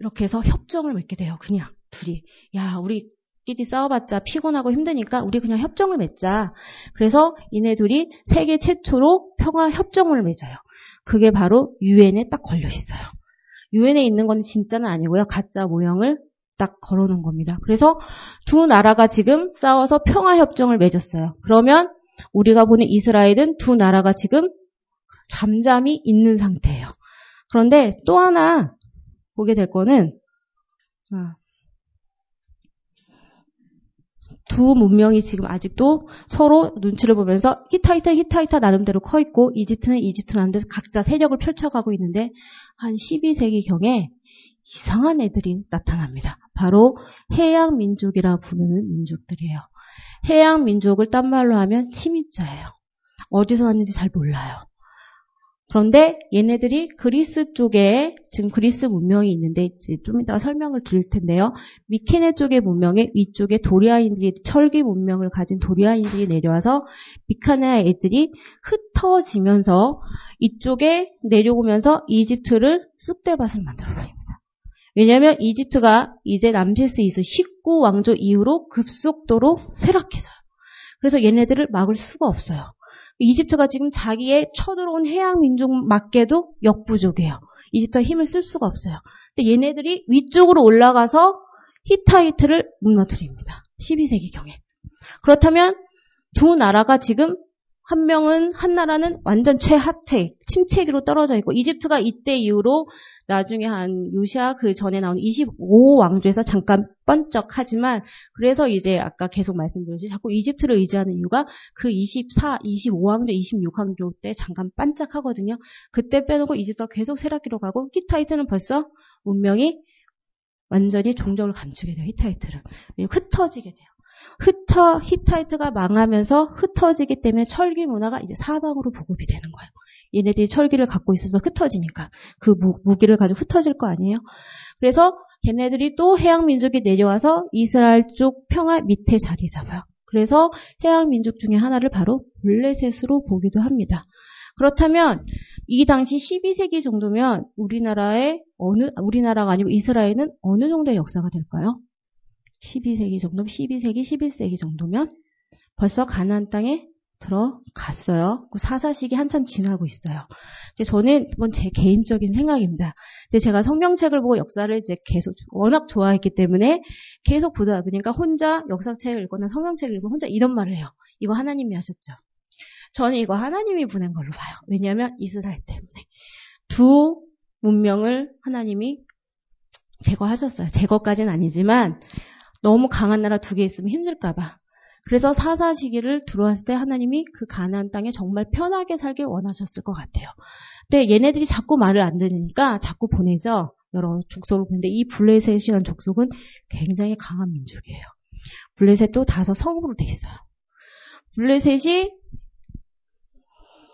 이렇게 해서 협정을 맺게 돼요. 그냥 둘이 야 우리 끼리 싸워봤자 피곤하고 힘드니까 우리 그냥 협정을 맺자. 그래서 이네 둘이 세계 최초로 평화 협정을 맺어요. 그게 바로 유엔에 딱 걸려 있어요. 유엔에 있는 건 진짜는 아니고요. 가짜 모형을 딱 걸어놓은 겁니다. 그래서 두 나라가 지금 싸워서 평화 협정을 맺었어요. 그러면 우리가 보는 이스라엘은 두 나라가 지금 잠잠히 있는 상태예요. 그런데 또 하나 보게 될 거는 아, 두 문명이 지금 아직도 서로 눈치를 보면서 히타이트 히타이트 나름대로 커 있고 이집트는 이집트 나름대로 각자 세력을 펼쳐가고 있는데 한 12세기 경에 이상한 애들이 나타납니다. 바로 해양 민족이라 부르는 민족들이에요. 해양 민족을 딴 말로 하면 침입자예요. 어디서 왔는지 잘 몰라요. 그런데 얘네들이 그리스 쪽에 지금 그리스 문명이 있는데 좀 이따가 설명을 드릴 텐데요. 미케네 쪽의 문명에 위쪽에 도리아인들이 철기 문명을 가진 도리아인들이 내려와서 미카네 애들이 흩어지면서 이쪽에 내려오면서 이집트를 쑥대밭을 만들어버립니다. 왜냐하면 이집트가 이제 남세스 이스 19 왕조 이후로 급속도로 쇠락해져요. 그래서 얘네들을 막을 수가 없어요. 이집트가 지금 자기의 쳐들어온 해양 민족 맞게도 역부족이에요. 이집트가 힘을 쓸 수가 없어요. 근데 얘네들이 위쪽으로 올라가서 히타이트를 무너뜨립니다. 12세기 경에. 그렇다면 두 나라가 지금 한 명은 한 나라는 완전 최하체 침체기로 떨어져 있고 이집트가 이때 이후로 나중에 한 요시아 그 전에 나온 25 왕조에서 잠깐 번쩍하지만 그래서 이제 아까 계속 말씀드렸듯이 자꾸 이집트를 의지하는 이유가 그 24, 25 왕조, 26 왕조 때 잠깐 반짝하거든요. 그때 빼놓고 이집트가 계속 쇠락기로 가고 히타이트는 벌써 운명이 완전히 종적을 감추게 돼요. 히타이트를 흩어지게 돼요. 흩어 히타이트가 망하면서 흩어지기 때문에 철기 문화가 이제 사방으로 보급이 되는 거예요. 얘네들이 철기를 갖고 있어서 흩어지니까 그 무, 무기를 가지고 흩어질 거 아니에요. 그래서 걔네들이 또 해양 민족이 내려와서 이스라엘 쪽 평화 밑에 자리 잡아요. 그래서 해양 민족 중에 하나를 바로 블레셋으로 보기도 합니다. 그렇다면 이 당시 12세기 정도면 우리나라의 어느 우리나라가 아니고 이스라엘은 어느 정도의 역사가 될까요? 12세기 정도, 12세기, 11세기 정도면 벌써 가나안 땅에 들어갔어요. 그 사사식이 한참 지나고 있어요. 저는 그건 제 개인적인 생각입니다. 근데 제가 성경책을 보고 역사를 이제 계속 워낙 좋아했기 때문에 계속 보다 보니까 혼자 역사책을 읽거나 성경책을 읽고 혼자 이런 말을 해요. 이거 하나님이 하셨죠. 저는 이거 하나님이 보낸 걸로 봐요. 왜냐하면 이스라엘 때문에 두 문명을 하나님이 제거하셨어요. 제거까지는 아니지만 너무 강한 나라 두 개 있으면 힘들까봐. 그래서 사사 시기를 들어왔을 때 하나님이 그 가나안 땅에 정말 편하게 살길 원하셨을 것 같아요. 근데 얘네들이 자꾸 말을 안 들으니까 자꾸 보내죠. 여러 족속을 보는데 이 블레셋이라는 족속은 굉장히 강한 민족이에요. 블레셋도 다섯 성으로 돼 있어요. 블레셋이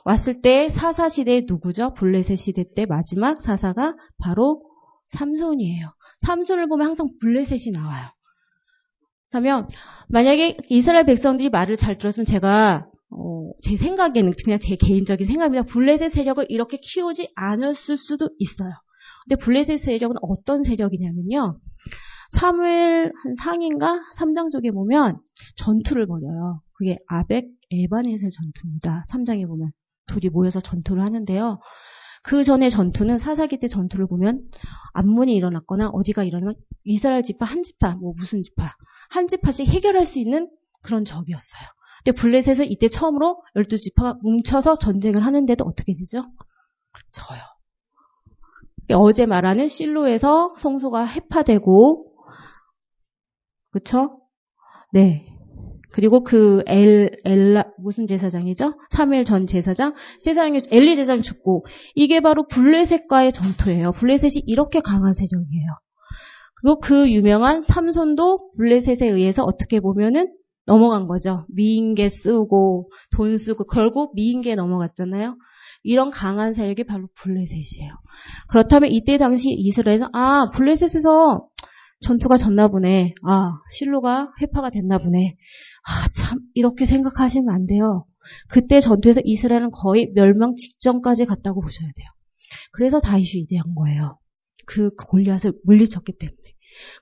왔을 때 사사 시대에 누구죠? 블레셋 시대 때 마지막 사사가 바로 삼손이에요. 삼손을 보면 항상 블레셋이 나와요. 그러면 만약에 이스라엘 백성들이 말을 잘 들었으면 제가 어, 제 생각에는 그냥 제 개인적인 생각입니다. 블레셋 세력을 이렇게 키우지 않았을 수도 있어요. 근데 블레셋 세력은 어떤 세력이냐면요. 사무엘 한 상인가 3장 쪽에 보면 전투를 벌여요. 그게 아벡 에바넷의 전투입니다. 3장에 보면 둘이 모여서 전투를 하는데요. 그 전에 전투는 사사기 때 전투를 보면 암문이 일어났거나 어디가 일어나면 이스라엘 지파 한 지파 뭐 무슨 지파 한 지파씩 해결할 수 있는 그런 적이었어요. 근데 블레셋은 이때 처음으로 12지파가 뭉쳐서 전쟁을 하는데도 어떻게 되죠? 져요. 어제 말하는 실로에서 성소가 해파되고 그쵸? 네. 그리고 그 엘, 엘라, 무슨 제사장이죠? 3일 전 제사장? 제사장이, 엘리 제사장이 죽고, 이게 바로 블레셋과의 전투예요. 블레셋이 이렇게 강한 세력이에요. 그리고 그 유명한 삼손도 블레셋에 의해서 어떻게 보면은 넘어간 거죠. 미인계 쓰고, 돈 쓰고, 결국 미인계에 넘어갔잖아요. 이런 강한 세력이 바로 블레셋이에요. 그렇다면 이때 당시 이스라엘은, 아, 블레셋에서 전투가 졌나 보네. 아, 실로가 회파가 됐나 보네. 아, 참, 이렇게 생각하시면 안 돼요. 그때 전투에서 이스라엘은 거의 멸망 직전까지 갔다고 보셔야 돼요. 그래서 다윗이 위대한 거예요. 그 골리앗을 물리쳤기 때문에.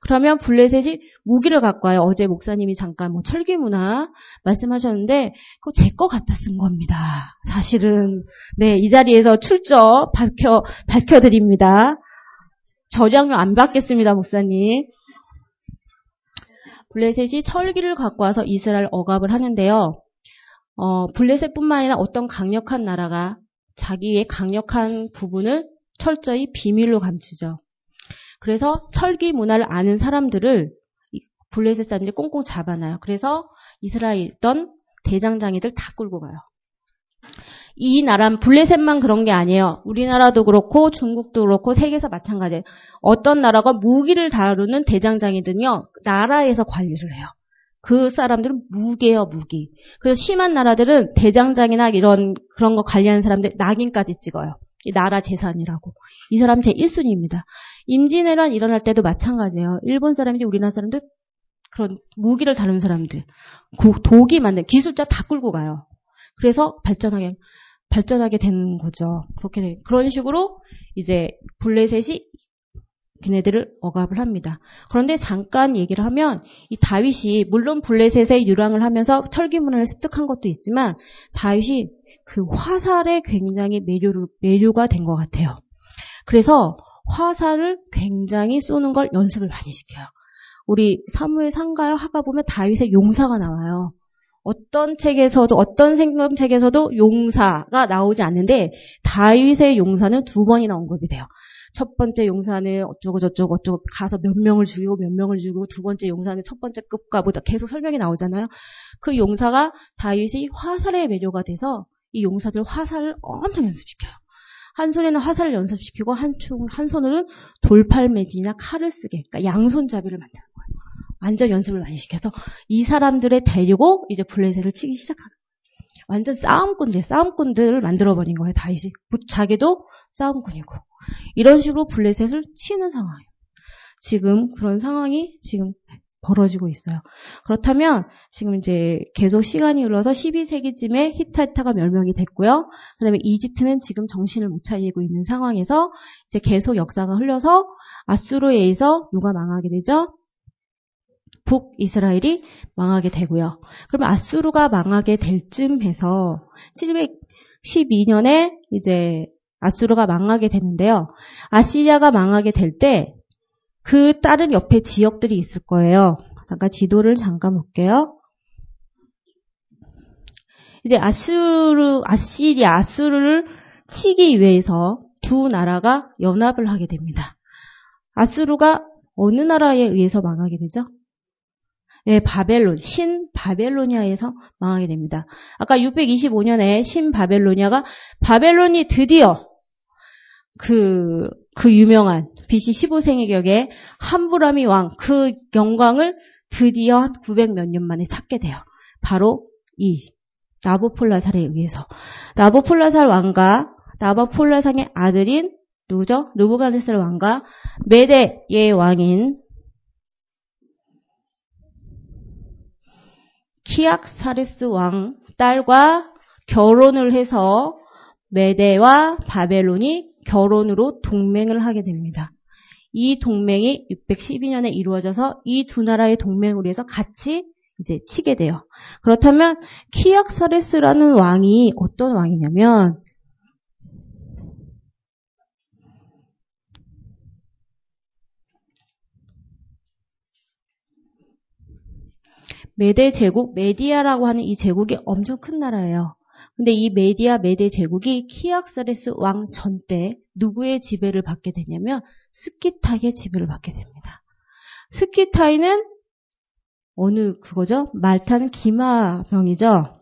그러면 블레셋이 무기를 갖고 와요. 어제 목사님이 잠깐 뭐 철기 문화 말씀하셨는데 그거 제 거 갖다 쓴 겁니다. 사실은 네, 이 자리에서 출처 밝혀 밝혀 드립니다. 저장료 안 받겠습니다, 목사님. 블레셋이 철기를 갖고 와서 이스라엘 억압을 하는데요. 어, 블레셋뿐만 아니라 어떤 강력한 나라가 자기의 강력한 부분을 철저히 비밀로 감추죠. 그래서 철기 문화를 아는 사람들을 블레셋 사람들이 꽁꽁 잡아놔요. 그래서 이스라엘 있던 대장장이들 다 끌고 가요. 이 나라는 블레셋만 그런 게 아니에요. 우리나라도 그렇고 중국도 그렇고 세계에서 마찬가지예요. 어떤 나라가 무기를 다루는 대장장이들은요. 나라에서 관리를 해요. 그 사람들은 무게요, 무기. 그래서 심한 나라들은 대장장이나 이런 그런 거 관리하는 사람들 낙인까지 찍어요. 이 나라 재산이라고. 이 사람 제 1순위입니다. 임진왜란 일어날 때도 마찬가지예요. 일본 사람이지 우리나라 사람들 그런 무기를 다루는 사람들. 독이 만든 기술자 다 끌고 가요. 그래서 발전하게 발전하게 되는 거죠. 그렇게 그런 식으로 이제 블레셋이 걔네들을 억압을 합니다. 그런데 잠깐 얘기를 하면 이 다윗이 물론 블레셋에 유랑을 하면서 철기 문화를 습득한 것도 있지만 다윗이 그 화살에 굉장히 매료를, 매료가 된 것 같아요. 그래서 화살을 굉장히 쏘는 걸 연습을 많이 시켜요. 우리 사무엘 상가요 하가 보면 다윗의 용사가 나와요. 어떤 책에서도 어떤 생명책에서도 용사가 나오지 않는데 다윗의 용사는 두 번이나 언급이 돼요. 첫 번째 용사는 어쩌고 저쩌고 어쩌고 가서 몇 명을 죽이고 몇 명을 죽이고 두 번째 용사는 첫 번째 급과 보다 계속 설명이 나오잖아요. 그 용사가 다윗이 화살의 매료가 돼서 이 용사들 화살을 엄청 연습시켜요. 한 손에는 화살을 연습시키고 한, 한 손으로는 돌팔매진이나 칼을 쓰게, 그러니까 양손잡이를 만드는 거예요. 완전 연습을 많이 시켜서 이 사람들을 데리고 이제 블레셋을 치기 시작하는 거예요. 완전 싸움꾼들, 싸움꾼들을 만들어버린 거예요, 다윗이. 자기도 싸움꾼이고. 이런 식으로 블레셋을 치는 상황이에요. 지금 그런 상황이 지금 벌어지고 있어요. 그렇다면 지금 이제 계속 시간이 흘러서 12세기쯤에 히타이타가 멸명이 됐고요. 그다음에 이집트는 지금 정신을 못 차리고 있는 상황에서 이제 계속 역사가 흘러서 아수르에 의해서 누가 망하게 되죠? 북 이스라엘이 망하게 되고요. 그럼 아수르가 망하게 될 쯤해서 712년에 이제 아수르가 망하게 되는데요. 아시리아가 망하게 될 때 그 다른 옆에 지역들이 있을 거예요. 잠깐 지도를 잠깐 볼게요. 이제 아수르, 아시리아, 아수르를 치기 위해서 두 나라가 연합을 하게 됩니다. 아수르가 어느 나라에 의해서 망하게 되죠? 네, 바벨론, 신 바벨로니아에서 망하게 됩니다. 아까 625년에 신 바벨로니아가 바벨론이 드디어 그, 그 유명한 BC 15세기 격의 함부라미 왕, 그 영광을 드디어 한900 몇 년 만에 찾게 돼요. 바로 이 나보폴라살에 의해서. 나보폴라살 왕과 나보폴라상의 아들인 누구죠? 누부가네살 왕과 메데의 왕인 키악사레스 왕 딸과 결혼을 해서 메데와 바벨론이 결혼으로 동맹을 하게 됩니다. 이 동맹이 612년에 이루어져서 이 두 나라의 동맹으로 해서 같이 이제 치게 돼요. 그렇다면 키악사레스라는 왕이 어떤 왕이냐면 메데 제국, 메디아라고 하는 이 제국이 엄청 큰 나라예요. 근데 이 메디아 메데 제국이 키악사레스 왕 전때 누구의 지배를 받게 되냐면 스키타이의 지배를 받게 됩니다. 스키타이는 어느 그거죠? 말타는 기마병이죠.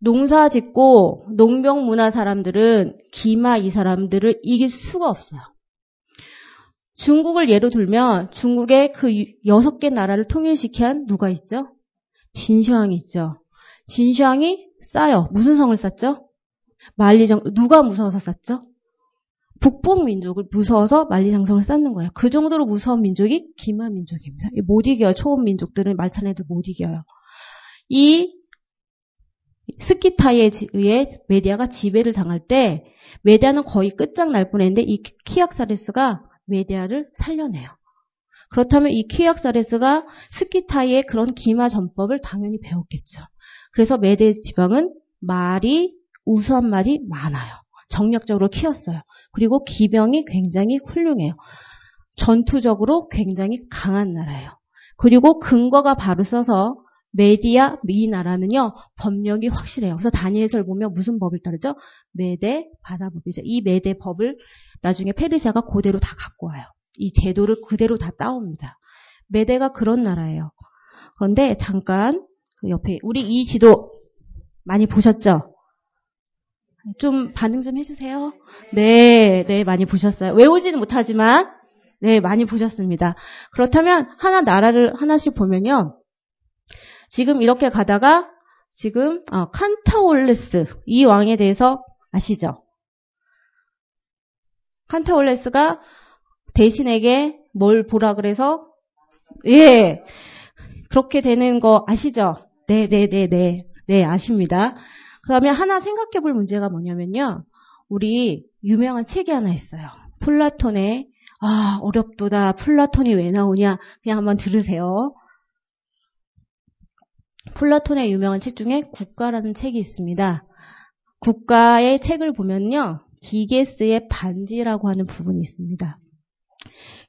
농사 짓고 농경 문화 사람들은 기마 이 사람들을 이길 수가 없어요. 중국을 예로 들면 중국의 그 여섯 개 나라를 통일시킨 누가 있죠? 진시황이 있죠. 진시황이 쌓여 무슨 성을 쌓죠? 만리장 누가 무서워서 쌓죠? 북북 민족을 무서워서 만리장성을 쌓는 거예요. 그 정도로 무서운 민족이 기마 민족입니다. 못 이겨요. 초원 민족들은 말탄 애들 못 이겨요. 이 스키타에 의해 메디아가 지배를 당할 때 메디아는 거의 끝장날 뻔했는데 이 키악사레스가 메디아를 살려내요. 그렇다면 이 키악사레스가 스키타이의 그런 기마 전법을 당연히 배웠겠죠. 그래서 메데 지방은 말이 우수한 말이 많아요. 정력적으로 키웠어요. 그리고 기병이 굉장히 훌륭해요. 전투적으로 굉장히 강한 나라예요. 그리고 근거가 바로 써서 메디아 이 나라는요 법령이 확실해요. 그래서 다니엘서를 보면 무슨 법을 따르죠? 메대 바다법이죠. 이 메대 법을 나중에 페르시아가 그대로 다 갖고 와요. 이 제도를 그대로 다 따옵니다. 메대가 그런 나라예요. 그런데 잠깐 그 옆에 우리 이 지도 많이 보셨죠? 좀 반응 좀 해주세요. 네, 네 많이 보셨어요. 외우지는 못하지만 네 많이 보셨습니다. 그렇다면 하나 나라를 하나씩 보면요. 지금 이렇게 가다가 지금 어, 칸다울레스 이 왕에 대해서 아시죠? 칸다울레스가 대신에게 뭘 보라 그래서 예 그렇게 되는 거 아시죠? 네네네네 네, 네, 네, 네, 아십니다. 그다음에 하나 생각해 볼 문제가 뭐냐면요. 우리 유명한 책이 하나 있어요. 플라톤의 아 어렵도다 플라톤이 왜 나오냐 그냥 한번 들으세요. 플라톤의 유명한 책 중에 국가라는 책이 있습니다. 국가의 책을 보면요. 기게스의 반지라고 하는 부분이 있습니다.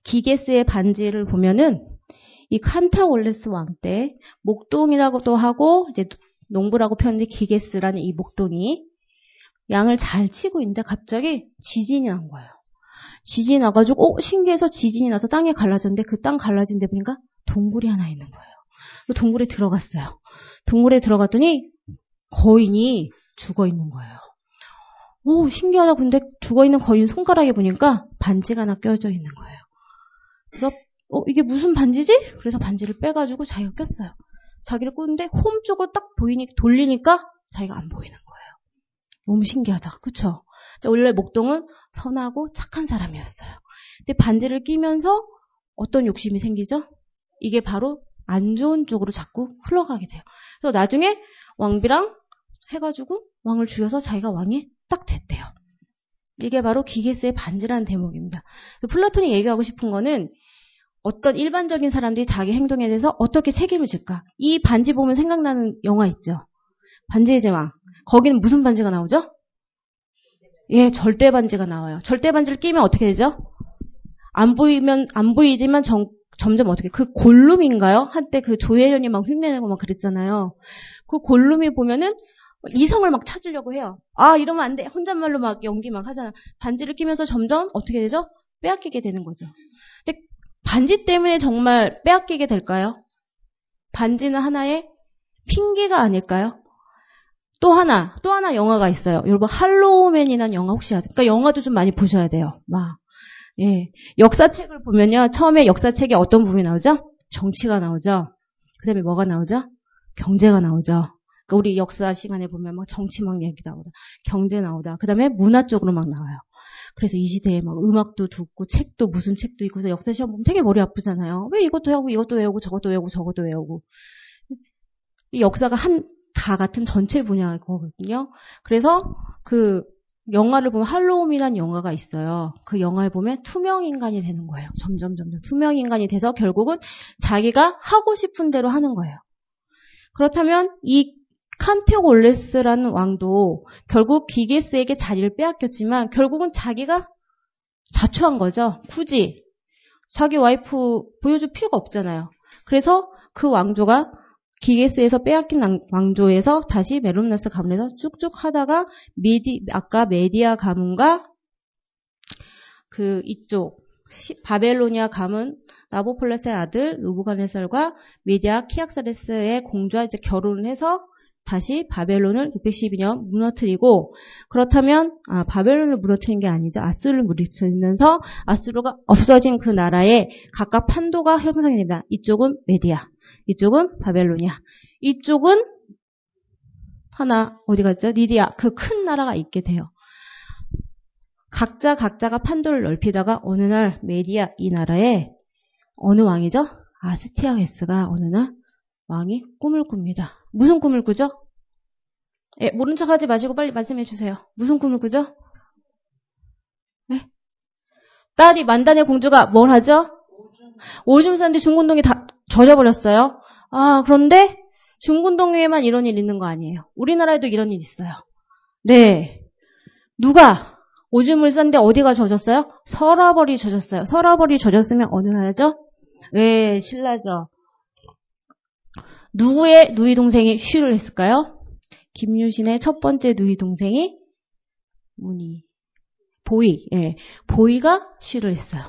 기게스의 반지를 보면은 이 칸타올레스 왕 때 목동이라고도 하고 이제 농부라고 표현된 기게스라는 이 목동이 양을 잘 치고 있는데 갑자기 지진이 난 거예요. 지진이 나가지고 어 신기해서 지진이 나서 땅에 갈라졌는데 그 땅 갈라진 데 보니까 동굴이 하나 있는 거예요. 그 동굴에 들어갔어요. 동굴에 들어갔더니 거인이 죽어 있는 거예요. 오, 신기하다. 근데 죽어 있는 거인 손가락에 보니까 반지가 하나 껴져 있는 거예요. 그래서, 어, 이게 무슨 반지지? 그래서 반지를 빼가지고 자기가 꼈어요. 자기를 꽂는데 홈 쪽을 딱 보이니, 돌리니까 자기가 안 보이는 거예요. 너무 신기하다. 그쵸? 원래 목동은 선하고 착한 사람이었어요. 근데 반지를 끼면서 어떤 욕심이 생기죠? 이게 바로 안 좋은 쪽으로 자꾸 흘러가게 돼요. 그래서 나중에 왕비랑 해가지고 왕을 죽여서 자기가 왕이 딱 됐대요. 이게 바로 기게스의 반지라는 대목입니다. 플라톤이 얘기하고 싶은 거는 어떤 일반적인 사람들이 자기 행동에 대해서 어떻게 책임을 질까? 이 반지 보면 생각나는 영화 있죠. 반지의 제왕. 거기는 무슨 반지가 나오죠? 예, 절대 반지가 나와요. 절대 반지를 끼면 어떻게 되죠? 안 보이면 안 보이지만 정, 점점 어떻게 그 골룸인가요? 한때 그 조혜련이 막 흉내내고 막 그랬잖아요. 그 골룸이 보면은 이성을 막 찾으려고 해요. 아 이러면 안 돼. 혼잣말로 막 연기 막 하잖아. 반지를 끼면서 점점 어떻게 되죠? 빼앗기게 되는 거죠. 근데 반지 때문에 정말 빼앗기게 될까요? 반지는 하나의 핑계가 아닐까요? 또 하나, 또 하나 영화가 있어요. 여러분, 할로우맨이라는 영화 혹시 아세요? 그러니까 영화도 좀 많이 보셔야 돼요. 막. 예. 역사책을 보면요. 처음에 역사책에 어떤 부분이 나오죠? 정치가 나오죠. 그 다음에 뭐가 나오죠? 경제가 나오죠. 그러니까 우리 역사 시간에 보면 막 정치 막 얘기 나오다. 경제 나오다. 그 다음에 문화 쪽으로 막 나와요. 그래서 이 시대에 막 음악도 듣고 책도 무슨 책도 있고 서 역사 시험 보면 되게 머리 아프잖아요. 왜 이것도 하고 이것도 외우고 저것도 외우고 저것도 외우고. 이 역사가 한 다 같은 전체 분야거든요. 그래서 그 영화를 보면 할로움이라는 영화가 있어요. 그 영화를 보면 투명 인간이 되는 거예요. 점점 점점 투명 인간이 돼서 결국은 자기가 하고 싶은 대로 하는 거예요. 그렇다면 이 칸테올레스라는 왕도 결국 기게스에게 자리를 빼앗겼지만 결국은 자기가 자초한 거죠. 굳이 자기 와이프 보여줄 필요가 없잖아요. 그래서 그 왕조가 기게스에서 빼앗긴 왕조에서 다시 메름나스 가문에서 쭉쭉 하다가 미디 아까 메디아 가문과 그 이쪽 바벨로니아 가문 나보폴라사르의 아들 느부갓네살과 메디아 키악사레스의 공주와 이제 결혼을 해서 다시 바벨론을 612년 무너뜨리고 그렇다면 아, 바벨론을 무너뜨린 게 아니죠. 아수르를 무너뜨리면서 아수르가 없어진 그 나라에 각각 판도가 형성이 됩니다. 이쪽은 메디아, 이쪽은 바벨로니아, 이쪽은 하나 어디 갔죠? 리디아 그 큰 나라가 있게 돼요. 각자 각자가 판도를 넓히다가 어느 날 메디아 이 나라에 어느 왕이죠? 아스티아게스가 어느 날 왕이 꿈을 꿉니다. 무슨 꿈을 꾸죠? 예, 모른 척 하지 마시고 빨리 말씀해 주세요. 무슨 꿈을 꾸죠? 네? 딸이 만단의 공주가 뭘 하죠? 오줌 쌌는데 중군동이 다 젖어버렸어요. 아, 그런데 중군동에만 이런 일 있는 거 아니에요. 우리나라에도 이런 일 있어요. 네. 누가 오줌을 쌌는데 어디가 젖었어요? 서라벌이 젖었어요. 서라벌이 젖었으면 어느 나라죠? 네, 신라죠. 누구의 누이 동생이 쉬를 했을까요? 김유신의 첫 번째 누이 동생이 문희 보이, 예, 보이가 쉬를 했어요.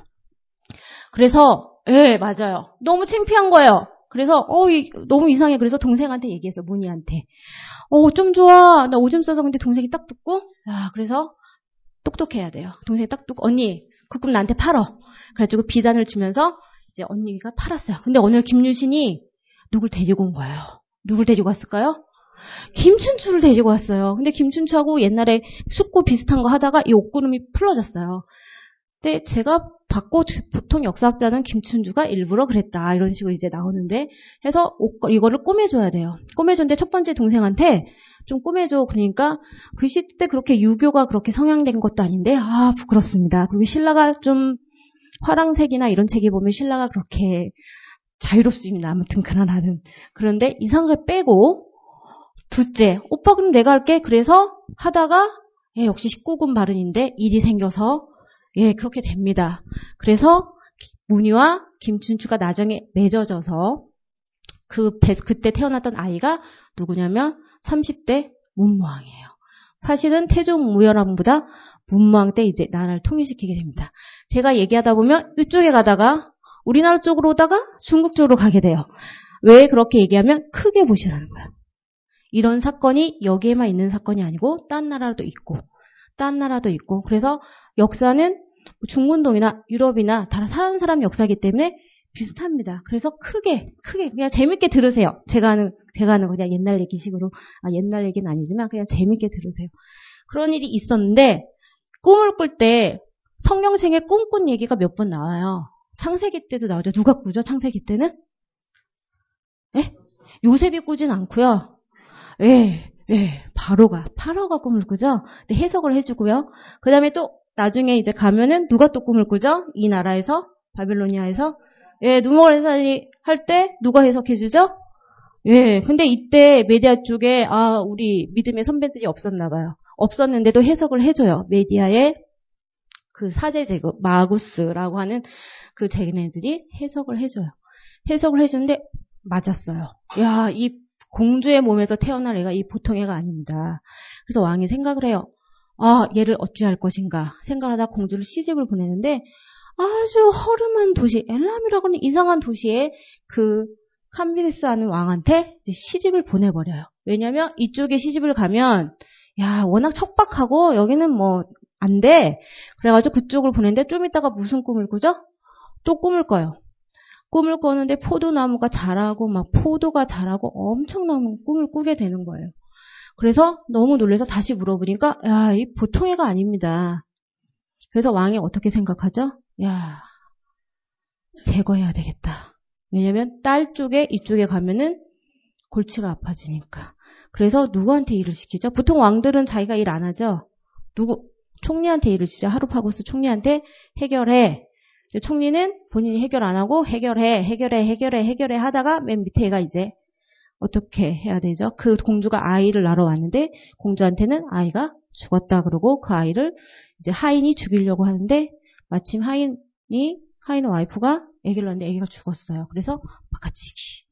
그래서 예, 맞아요. 너무 창피한 거예요. 그래서 어, 이, 너무 이상해. 그래서 동생한테 얘기했어, 문희한테. 어, 좀 좋아. 나 오줌 싸서 근데 동생이 딱 듣고, 야, 그래서 똑똑해야 돼요. 동생이 딱 듣고, 언니, 그 꿈 나한테 팔어. 그래가지고 비단을 주면서 이제 언니가 팔았어요. 근데 오늘 김유신이 누굴 데리고 온 거예요. 누굴 데리고 왔을까요? 김춘추를 데리고 왔어요. 근데 김춘추하고 옛날에 숙고 비슷한 거 하다가 이 옷구름이 풀어졌어요. 근데 제가 받고 보통 역사학자는 김춘주가 일부러 그랬다 이런 식으로 이제 나오는데 해서 옷, 이거를 꼬매줘야 돼요. 꼬매줬는데 첫 번째 동생한테 좀 꼬매줘 그러니까 그 시대 그렇게 유교가 그렇게 성향된 것도 아닌데 아 부끄럽습니다. 그리고 신라가 좀 화랑색이나 이런 책에 보면 신라가 그렇게 자유롭습니다. 아무튼 그나나는. 그런데 이상하게 빼고 둘째 오빠 그럼 내가 할게. 그래서 하다가 예, 역시 19금 발언인데 일이 생겨서 예 그렇게 됩니다. 그래서 문희와 김춘추가 나중에 맺어져서 그 배, 그때 태어났던 아이가 누구냐면 30대 문무왕이에요. 사실은 태종 무열왕보다 문무왕 때 이제 나라를 통일시키게 됩니다. 제가 얘기하다 보면 이쪽에 가다가 우리나라 쪽으로 오다가 중국 쪽으로 가게 돼요. 왜 그렇게 얘기하면 크게 보시라는 거야. 이런 사건이 여기에만 있는 사건이 아니고 딴 나라도 있고 딴 나라도 있고 그래서 역사는 중문동이나 유럽이나 다 사는 사람 역사이기 때문에 비슷합니다. 그래서 크게 크게 그냥 재밌게 들으세요. 제가 하는 제가 하는 그냥 옛날 얘기식으로 아 옛날 얘기는 아니지만 그냥 재밌게 들으세요. 그런 일이 있었는데 꿈을 꿀 때 성경책에 꿈꾼 얘기가 몇 번 나와요. 창세기 때도 나오죠. 누가 꾸죠? 창세기 때는? 예? 요셉이 꾸진 않고요. 예, 예, 바로가 파라오가 꿈을 꾸죠. 근데 해석을 해주고요. 그 다음에 또 나중에 이제 가면은 누가 또 꿈을 꾸죠? 이 나라에서 바빌로니아에서 예, 누모레살이 할 때 누가 해석해주죠? 예, 근데 이때 메디아 쪽에 아 우리 믿음의 선배들이 없었나 봐요. 없었는데도 해석을 해줘요. 메디아의 그 사제 제국 마구스라고 하는 그 쟤네들이 해석을 해줘요. 해석을 해주는데 맞았어요. 야, 이 공주의 몸에서 태어날 애가 이 보통 애가 아닙니다. 그래서 왕이 생각을 해요. 아, 얘를 어찌할 것인가 생각하다 공주를 시집을 보내는데 아주 허름한 도시, 엘람이라고 하는 이상한 도시에 그 캄비리스 하는 왕한테 시집을 보내버려요. 왜냐면 이쪽에 시집을 가면 야 워낙 척박하고 여기는 뭐 안 돼. 그래가지고 그쪽을 보내는데 좀 있다가 무슨 꿈을 꾸죠? 또 꿈을 꿔요. 꿈을 꿔는데 포도나무가 자라고 막 포도가 자라고 엄청난 꿈을 꾸게 되는 거예요. 그래서 너무 놀래서 다시 물어보니까 야, 이 보통 애가 아닙니다. 그래서 왕이 어떻게 생각하죠? 야, 제거해야 되겠다. 왜냐면 딸 쪽에 이쪽에 가면은 골치가 아파지니까. 그래서 누구한테 일을 시키죠? 보통 왕들은 자기가 일 안 하죠. 누구 총리한테 일을 시죠. 하루 파고스 총리한테 해결해. 총리는 본인이 해결 안 하고 해결해, 해결해, 해결해, 해결해 하다가 맨 밑에 가 이제 어떻게 해야 되죠? 그 공주가 아이를 낳으러 왔는데 공주한테는 아이가 죽었다 그러고 그 아이를 이제 하인이 죽이려고 하는데 마침 하인이 하인 와이프가 아기를 낳는데 아기가 죽었어요. 그래서 바깥치기.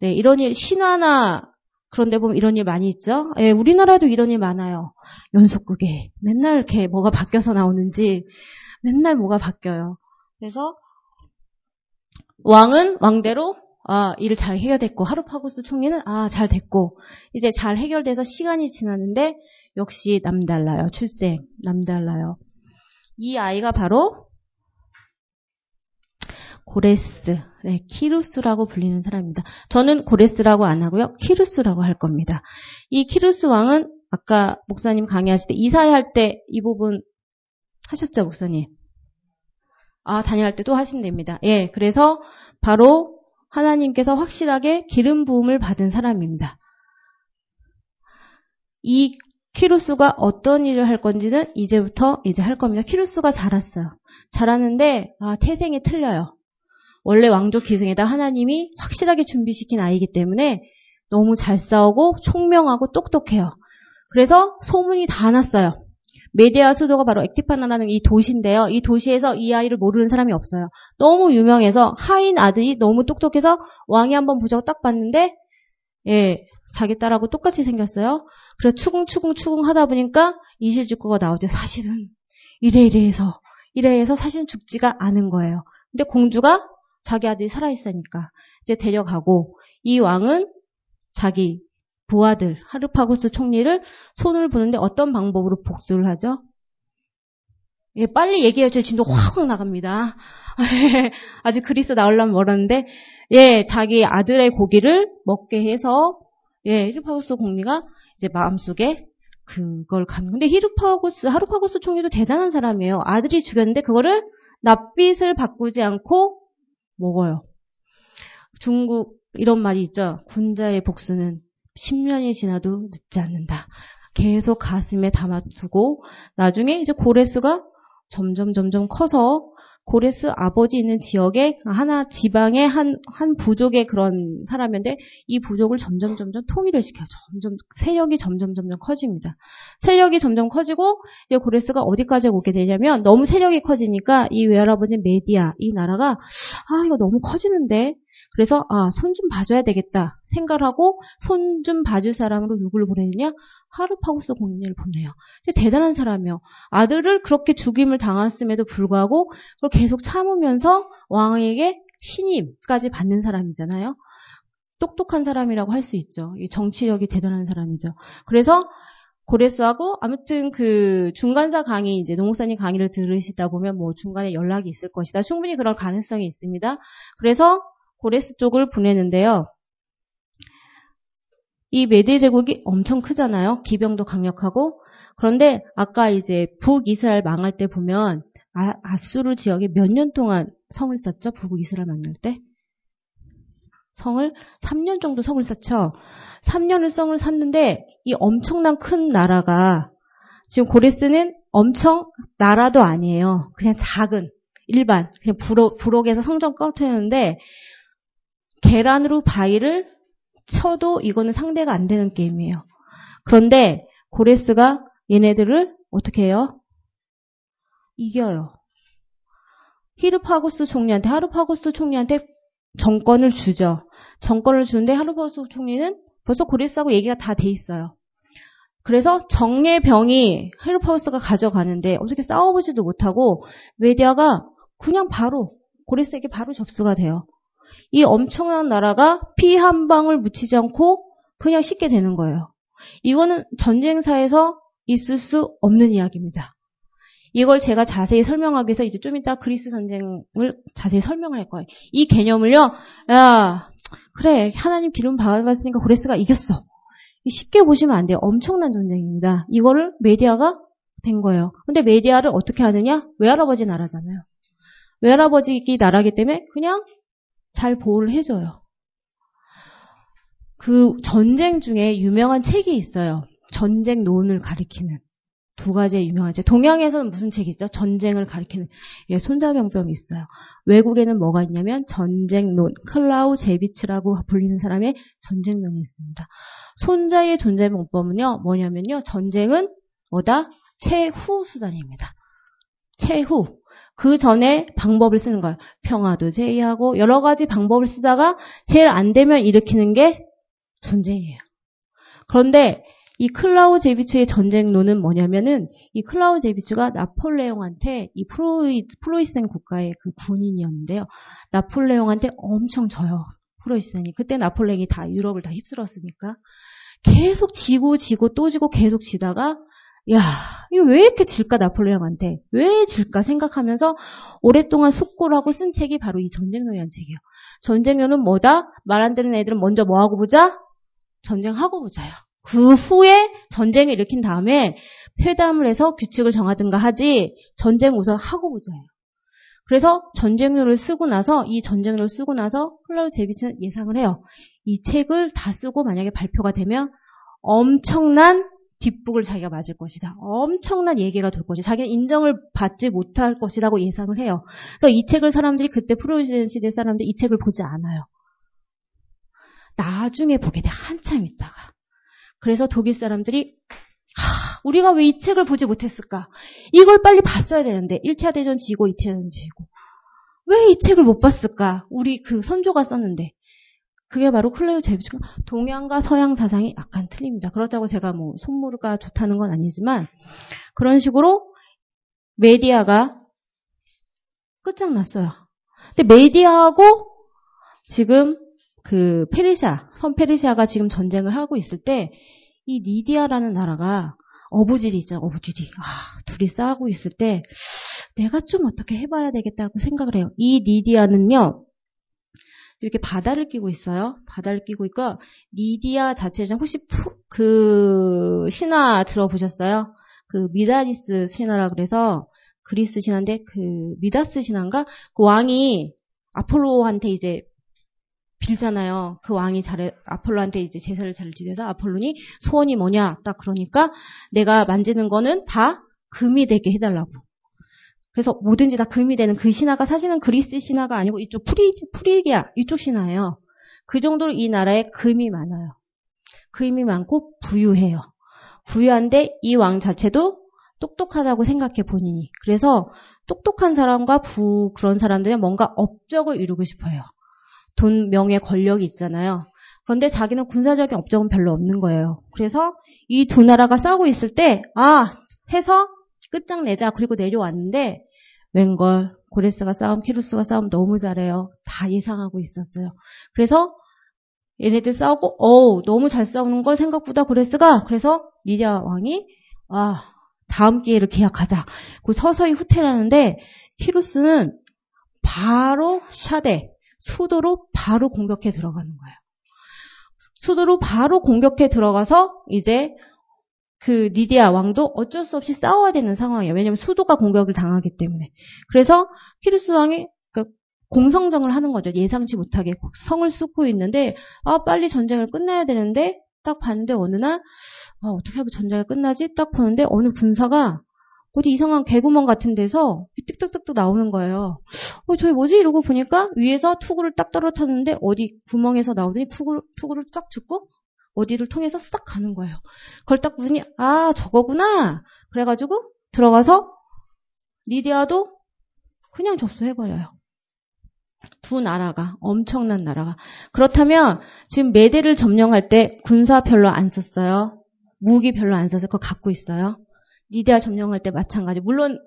네, 이런 일 신화나 그런데 보면 이런 일 많이 있죠. 예, 우리나라도 이런 일 많아요. 연속극에 맨날 이렇게 뭐가 바뀌어서 나오는지 맨날 뭐가 바뀌어요. 그래서 왕은 왕대로 아, 일을 잘 해결됐고 하루파고스 총리는 아, 잘 됐고 이제 잘 해결돼서 시간이 지났는데 역시 남달라요. 출생 남달라요. 이 아이가 바로 고레스, 네, 키루스라고 불리는 사람입니다. 저는 고레스라고 안 하고요. 키루스라고 할 겁니다. 이 키루스 왕은 아까 목사님 강의하실 때 이사야 할 때 이 부분 하셨죠, 목사님? 아, 다니엘 할 때도 하신답니다. 예, 그래서 바로 하나님께서 확실하게 기름 부음을 받은 사람입니다. 이 키루스가 어떤 일을 할 건지는 이제부터 이제 할 겁니다. 키루스가 자랐어요. 자랐는데 아, 태생이 틀려요. 원래 왕족 기승에다 하나님이 확실하게 준비시킨 아이기 때문에 너무 잘 싸우고 총명하고 똑똑해요. 그래서 소문이 다 났어요. 메디아 수도가 바로 액티파나라는 이 도시인데요. 이 도시에서 이 아이를 모르는 사람이 없어요. 너무 유명해서 하인 아들이 너무 똑똑해서 왕이 한번 보자고 딱 봤는데 예, 자기 딸하고 똑같이 생겼어요. 그래서 추궁추궁 추궁 하다 보니까 이실직구가 나오죠. 사실은 이래 이래 해서 이래 해서 사실은 죽지가 않은 거예요. 근데 공주가 자기 아들이 살아있으니까 이제 데려가고 이 왕은 자기 부하들 하르파고스 총리를 손을 부는데 어떤 방법으로 복수를 하죠? 예, 빨리 얘기해야죠. 진도 확확 나갑니다. 아직 그리스 나오려면 멀었는데 예, 자기 아들의 고기를 먹게 해서 예, 히르파고스 공리가 이제 마음속에 그걸 감. 근데 히르파고스 하르파고스 총리도 대단한 사람이에요. 아들이 죽였는데 그거를 낯빛을 바꾸지 않고 먹어요. 중국 이런 말이 있죠. 군자의 복수는 10년이 지나도 늦지 않는다. 계속 가슴에 담아두고 나중에 이제 고레스가 점점 점점 커서 고레스 아버지 있는 지역에 하나 지방의 한, 한 부족의 그런 사람인데 이 부족을 점점 점점 통일을 시켜요. 점점 세력이 점점 점점 커집니다. 세력이 점점 커지고 이제 고레스가 어디까지 오게 되냐면 너무 세력이 커지니까 이 외할아버지 메디아 이 나라가 아 이거 너무 커지는데 그래서 아, 손 좀 봐줘야 되겠다 생각을 하고 손 좀 봐줄 사람으로 누구를 보내느냐? 하르파고스 공인을 보내요. 대단한 사람이요. 아들을 그렇게 죽임을 당했음에도 불구하고 그걸 계속 참으면서 왕에게 신임까지 받는 사람이잖아요. 똑똑한 사람이라고 할 수 있죠. 이 정치력이 대단한 사람이죠. 그래서 고레스하고 아무튼 그 중간사 강의 이제 농목사님 강의를 들으시다 보면 뭐 중간에 연락이 있을 것이다. 충분히 그럴 가능성이 있습니다. 그래서 고레스 쪽을 보내는데요. 이 메디 제국이 엄청 크잖아요. 기병도 강력하고. 그런데 아까 이제 북이스라엘 망할 때 보면 아, 수르 지역에 몇 년 동안 성을 쌓죠? 북이스라엘 만날 때? 성을 3년 정도 성을 쌓죠. 3년을 성을 샀는데 이 엄청난 큰 나라가 지금 고레스는 엄청 나라도 아니에요. 그냥 작은 일반 그냥 부록, 부록에서 성전 꺼트렸는데 계란으로 바위를 쳐도 이거는 상대가 안 되는 게임이에요. 그런데 고레스가 얘네들을 어떻게 해요? 이겨요. 히르파고스 총리한테 하르파고스 총리한테 정권을 주죠. 정권을 주는데 하르파고스 총리는 벌써 고레스하고 얘기가 다 돼 있어요. 그래서 정의 병이 하르파고스가 가져가는데 어떻게 싸워보지도 못하고 메디아가 그냥 바로 고레스에게 바로 접수가 돼요. 이 엄청난 나라가 피 한 방울 묻히지 않고 그냥 쉽게 되는 거예요. 이거는 전쟁사에서 있을 수 없는 이야기입니다. 이걸 제가 자세히 설명하기 위해서 이제 좀 이따 그리스 전쟁을 자세히 설명할 거예요. 이 개념을요, 야, 그래, 하나님 기름 받았으니까 고레스가 이겼어. 쉽게 보시면 안 돼요. 엄청난 전쟁입니다. 이거를 메디아가 된 거예요. 근데 메디아를 어떻게 하느냐? 외할아버지 나라잖아요. 외할아버지 나라기 때문에 그냥 잘 보호를 해줘요. 그 전쟁 중에 유명한 책이 있어요. 전쟁 논을 가리키는. 두 가지의 유명한 책. 동양에서는 무슨 책이 있죠? 전쟁을 가리키는 예, 손자병병이 있어요. 외국에는 뭐가 있냐면 전쟁론, 클라우 제비츠라고 불리는 사람의 전쟁론이 있습니다. 손자의 존재병법은요, 뭐냐면요, 전쟁은 뭐다? 최후 수단입니다. 최후. 그 전에 방법을 쓰는 거예요. 평화도 제의하고 여러 가지 방법을 쓰다가 제일 안 되면 일으키는 게 전쟁이에요. 그런데 이 클라우 제비츠의 전쟁론은 뭐냐면은 이 클라우 제비츠가 나폴레옹한테 이 프로이, 프로이센 국가의 그 군인이었는데요. 나폴레옹한테 엄청 져요. 프로이센이. 그때 나폴레옹이 다 유럽을 다 휩쓸었으니까. 계속 지고 지고 또 지고 계속 지다가 야, 이거 왜 이렇게 질까 나폴레옹한테? 왜 질까 생각하면서 오랫동안 숙고를 하고 쓴 책이 바로 이 전쟁론이라는 책이에요. 전쟁론은 뭐다? 말 안 듣는 애들은 먼저 뭐 하고 보자? 전쟁하고 보자요. 그 후에 전쟁을 일으킨 다음에 회담을 해서 규칙을 정하든가 하지 전쟁 우선 하고 보자요. 그래서 전쟁률을 쓰고 나서 이 전쟁률을 쓰고 나서 클라우 제비츠는 예상을 해요. 이 책을 다 쓰고 만약에 발표가 되면 엄청난 뒷북을 자기가 맞을 것이다. 엄청난 얘기가 돌 것이다. 자기는 인정을 받지 못할 것이라고 예상을 해요. 그래서 이 책을 사람들이 그때 프로이센 시대 사람들이 이 책을 보지 않아요. 나중에 보게 돼. 한참 있다가. 그래서 독일 사람들이 하, 우리가 왜 이 책을 보지 못했을까? 이걸 빨리 봤어야 되는데 1차 대전 지고 2차 대전 지고 왜 이 책을 못 봤을까? 우리 그 선조가 썼는데 그게 바로 클레오 제비츠가 동양과 서양 사상이 약간 틀립니다. 그렇다고 제가 뭐 손모르가 좋다는 건 아니지만 그런 식으로 메디아가 끝장났어요. 근데 메디아하고 지금 그 페르시아, 선 페르시아가 지금 전쟁을 하고 있을 때 이 니디아라는 나라가 어부질이 있잖아요. 어부질이. 아, 둘이 싸우고 있을 때 내가 좀 어떻게 해봐야 되겠다고 생각을 해요. 이 니디아는요. 이렇게 바다를 끼고 있어요. 바다를 끼고 있고 니디아 자체는 혹시 푸, 그 신화 들어보셨어요? 그 미다리스 신화라 그래서 그리스 신화인데 그 미다스 신화인가? 그 왕이 아폴로한테 이제 빌잖아요. 그 왕이 잘해 아폴로한테 이제 제사를 잘 지내서 아폴론이 소원이 뭐냐 딱 그러니까 내가 만지는 거는 다 금이 되게 해달라고. 그래서 뭐든지 다 금이 되는 그 신화가 사실은 그리스 신화가 아니고 이쪽 프리 프리기아 이쪽 신화예요. 그 정도로 이 나라에 금이 많아요. 금이 많고 부유해요. 부유한데 이 왕 자체도 똑똑하다고 생각해 본인이. 그래서 똑똑한 사람과 부 그런 사람들은 뭔가 업적을 이루고 싶어요. 돈, 명예, 권력이 있잖아요. 그런데 자기는 군사적인 업적은 별로 없는 거예요. 그래서 이 두 나라가 싸우고 있을 때, 아, 해서 끝장내자. 그리고 내려왔는데, 웬걸, 고레스가 싸움, 키루스가 싸움 너무 잘해요. 다 예상하고 있었어요. 그래서 얘네들 싸우고, 어우, 너무 잘 싸우는 걸 생각보다 고레스가, 그래서 니디아 왕이, 아, 다음 기회를 계약하자. 그 서서히 후퇴하는데, 키루스는 바로 샤데, 수도로 바로 공격해 들어가는 거예요. 수도로 바로 공격해 들어가서 이제 그 니디아 왕도 어쩔 수 없이 싸워야 되는 상황이에요. 왜냐하면 수도가 공격을 당하기 때문에. 그래서 키루스 왕이 그 공성정을 하는 거죠. 예상치 못하게 성을 쏟고 있는데 아 빨리 전쟁을 끝내야 되는데 딱 봤는데 어느 날 아, 어떻게 하면 전쟁이 끝나지? 딱 보는데 어느 군사가 어디 이상한 개구멍 같은 데서 뜩뜩뜩뜩 나오는 거예요. 어, 저기 뭐지? 이러고 보니까 위에서 투구를 딱 떨어졌는데 어디 구멍에서 나오더니 투구, 투구를 딱 죽고 어디를 통해서 싹 가는 거예요. 그걸 딱 보더니 아 저거구나. 그래가지고 들어가서 리디아도 그냥 접수해버려요. 두 나라가 엄청난 나라가 그렇다면 지금 메대를 점령할 때 군사 별로 안 썼어요. 무기 별로 안 써서 그거 갖고 있어요. 니디아 점령할 때 마찬가지. 물론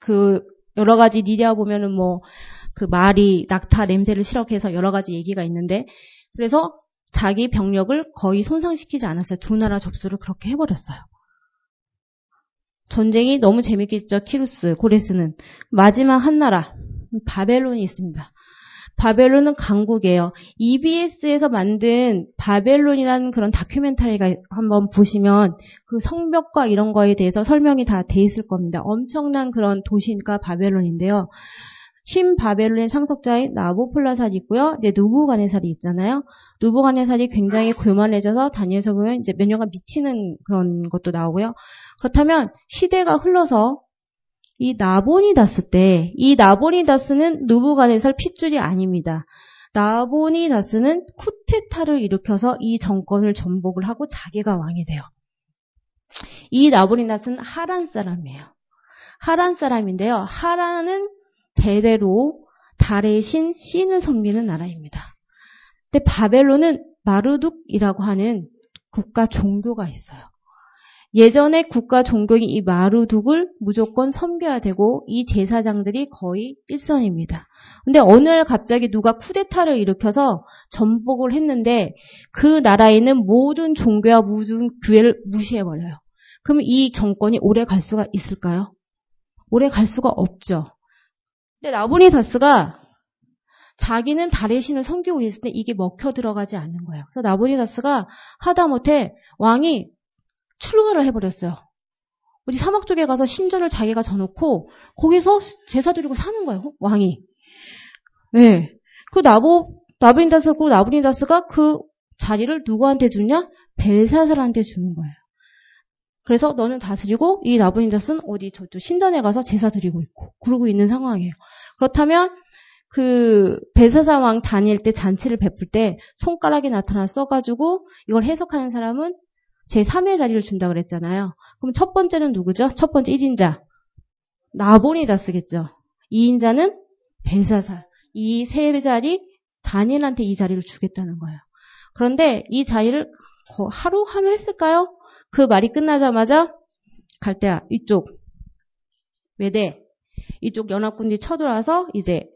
그 여러 가지 니디아 보면은 뭐 그 말이 낙타 냄새를 실험해서 여러 가지 얘기가 있는데 그래서 자기 병력을 거의 손상시키지 않았어요. 두 나라 접수를 그렇게 해버렸어요. 전쟁이 너무 재밌겠죠. 키루스, 고레스는 마지막 한 나라 바벨론이 있습니다. 바벨론은 강국이에요. EBS에서 만든 바벨론이라는 그런 다큐멘터리가 한번 보시면 그 성벽과 이런 거에 대해서 설명이 다 돼 있을 겁니다. 엄청난 그런 도시가 바벨론인데요. 신바벨론의 창석자인 나보폴라살이 있고요. 이제 누부가네살이 있잖아요. 누부가네살이 굉장히 교만해져서 다니엘서 보면 이제 몇 년간 미치는 그런 것도 나오고요. 그렇다면 시대가 흘러서 이 나보니다스 때, 이 나보니다스는 누부가네살 핏줄이 아닙니다. 나보니다스는 쿠테타를 일으켜서 이 정권을 전복을 하고 자기가 왕이 돼요. 이 나보니다스는 하란 사람이에요. 하란 사람인데요. 하란은 대대로 달의 신, 신을 섬기는 나라입니다. 근데 바벨론은 마르둑이라고 하는 국가 종교가 있어요. 예전에 국가 종교인 이 마루둑을 무조건 섬겨야 되고 이 제사장들이 거의 일선입니다. 근데 어느 날 갑자기 누가 쿠데타를 일으켜서 전복을 했는데 그 나라에 있는 모든 종교와 모든 교회를 무시해버려요. 그럼 이 정권이 오래 갈 수가 있을까요? 오래 갈 수가 없죠. 근데 나보니다스가 자기는 달의 신을 섬기고 있을 때 이게 먹혀 들어가지 않는 거예요. 그래서 나보니다스가 하다못해 왕이 출가를 해버렸어요. 어디 사막 쪽에 가서 신전을 자기가 져놓고 거기서 제사 드리고 사는 거예요. 왕이. 네. 그 나보 나브린다스고 나브린다스가 그 자리를 누구한테 주냐? 벨사살한테 주는 거예요. 그래서 너는 다스리고 이 나브린다스는 어디 저쪽 신전에 가서 제사 드리고 있고 그러고 있는 상황이에요. 그렇다면 그 벨사사 왕 다닐 때 잔치를 베풀 때 손가락이 나타나 써가지고 이걸 해석하는 사람은 제 3의 자리를 준다 그랬잖아요. 그럼 첫 번째는 누구죠? 첫 번째 1인자. 나본이다 쓰겠죠. 2인자는 벨사살. 이 세 자리 다니엘한테 이 자리를 주겠다는 거예요. 그런데 이 자리를 하루 하루 했을까요? 그 말이 끝나자마자 갈대아 이쪽 외대 이쪽 연합군이 쳐들어와서 이제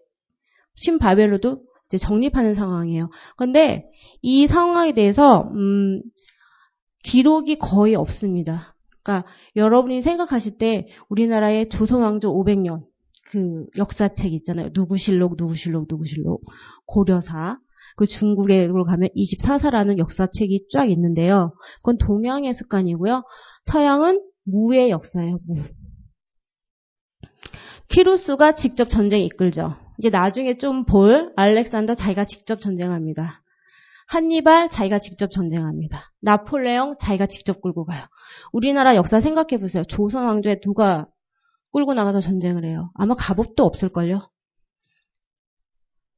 신바벨로도 이제 정립하는 상황이에요. 그런데 이 상황에 대해서 음, 기록이 거의 없습니다. 그러니까 여러분이 생각하실 때 우리나라의 조선왕조 500년 그 역사책 있잖아요. 누구실록, 누구실록, 누구실록, 고려사. 그 중국에 가면 24사라는 역사책이 쫙 있는데요. 그건 동양의 습관이고요. 서양은 무의 역사예요. 무. 키루스가 직접 전쟁 이끌죠. 이제 나중에 좀 볼 알렉산더 자기가 직접 전쟁합니다. 한니발 자기가 직접 전쟁합니다. 나폴레옹 자기가 직접 끌고 가요. 우리나라 역사 생각해 보세요. 조선 왕조에 누가 끌고 나가서 전쟁을 해요. 아마 갑옷도 없을걸요.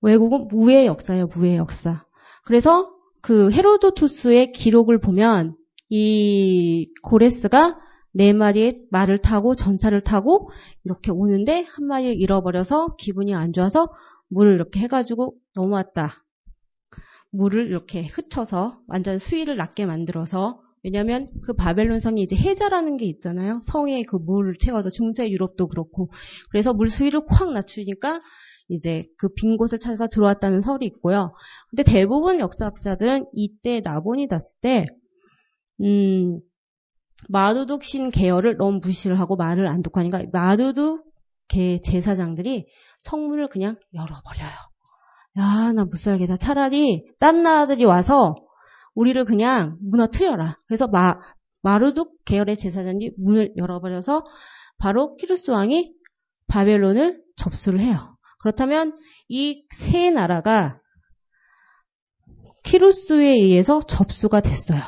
외국은 무의 역사예요. 무의 역사. 그래서 그 헤로도투스의 기록을 보면 이 고레스가 네 마리의 말을 타고 전차를 타고 이렇게 오는데 한 마리를 잃어버려서 기분이 안 좋아서 물을 이렇게 해가지고 넘어왔다. 물을 이렇게 흩쳐서 완전 수위를 낮게 만들어서 왜냐하면 그 바벨론 성이 이제 해자라는 게 있잖아요. 성에 그 물을 채워서 중세 유럽도 그렇고 그래서 물 수위를 콱 낮추니까 이제 그 빈 곳을 찾아서 들어왔다는 설이 있고요. 근데 대부분 역사학자들은 이때 나본이다스 때 음, 마두둑 신 계열을 너무 무시를 하고 말을 안 듣고 하니까 마두둑 계 제사장들이 성문을 그냥 열어버려요. 야, 나 못 살겠다. 차라리 딴 나라들이 와서 우리를 그냥 무너뜨려라. 그래서 마, 마르둑 계열의 제사장이 문을 열어버려서 바로 키루스 왕이 바벨론을 접수를 해요. 그렇다면 이 세 나라가 키루스에 의해서 접수가 됐어요.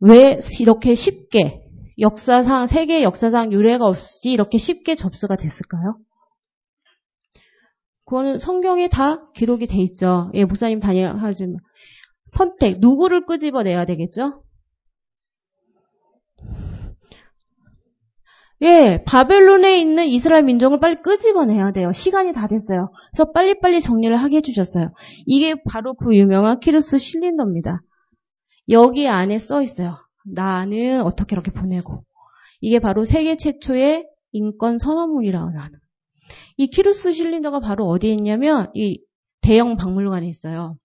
왜 이렇게 쉽게 역사상 세계 역사상 유례가 없이 이렇게 쉽게 접수가 됐을까요? 그거는 성경에 다 기록이 돼 있죠. 예, 목사님 다니하지만 선택 누구를 끄집어내야 되겠죠? 예, 바벨론에 있는 이스라엘 민족을 빨리 끄집어내야 돼요. 시간이 다 됐어요. 그래서 빨리빨리 정리를 하게 해주셨어요. 이게 바로 그 유명한 키루스 실린더입니다. 여기 안에 써 있어요. 나는 어떻게 이렇게 보내고. 이게 바로 세계 최초의 인권 선언문이라고 하는. 이 키루스 실린더가 바로 어디에 있냐면 이 대형 박물관에 있어요.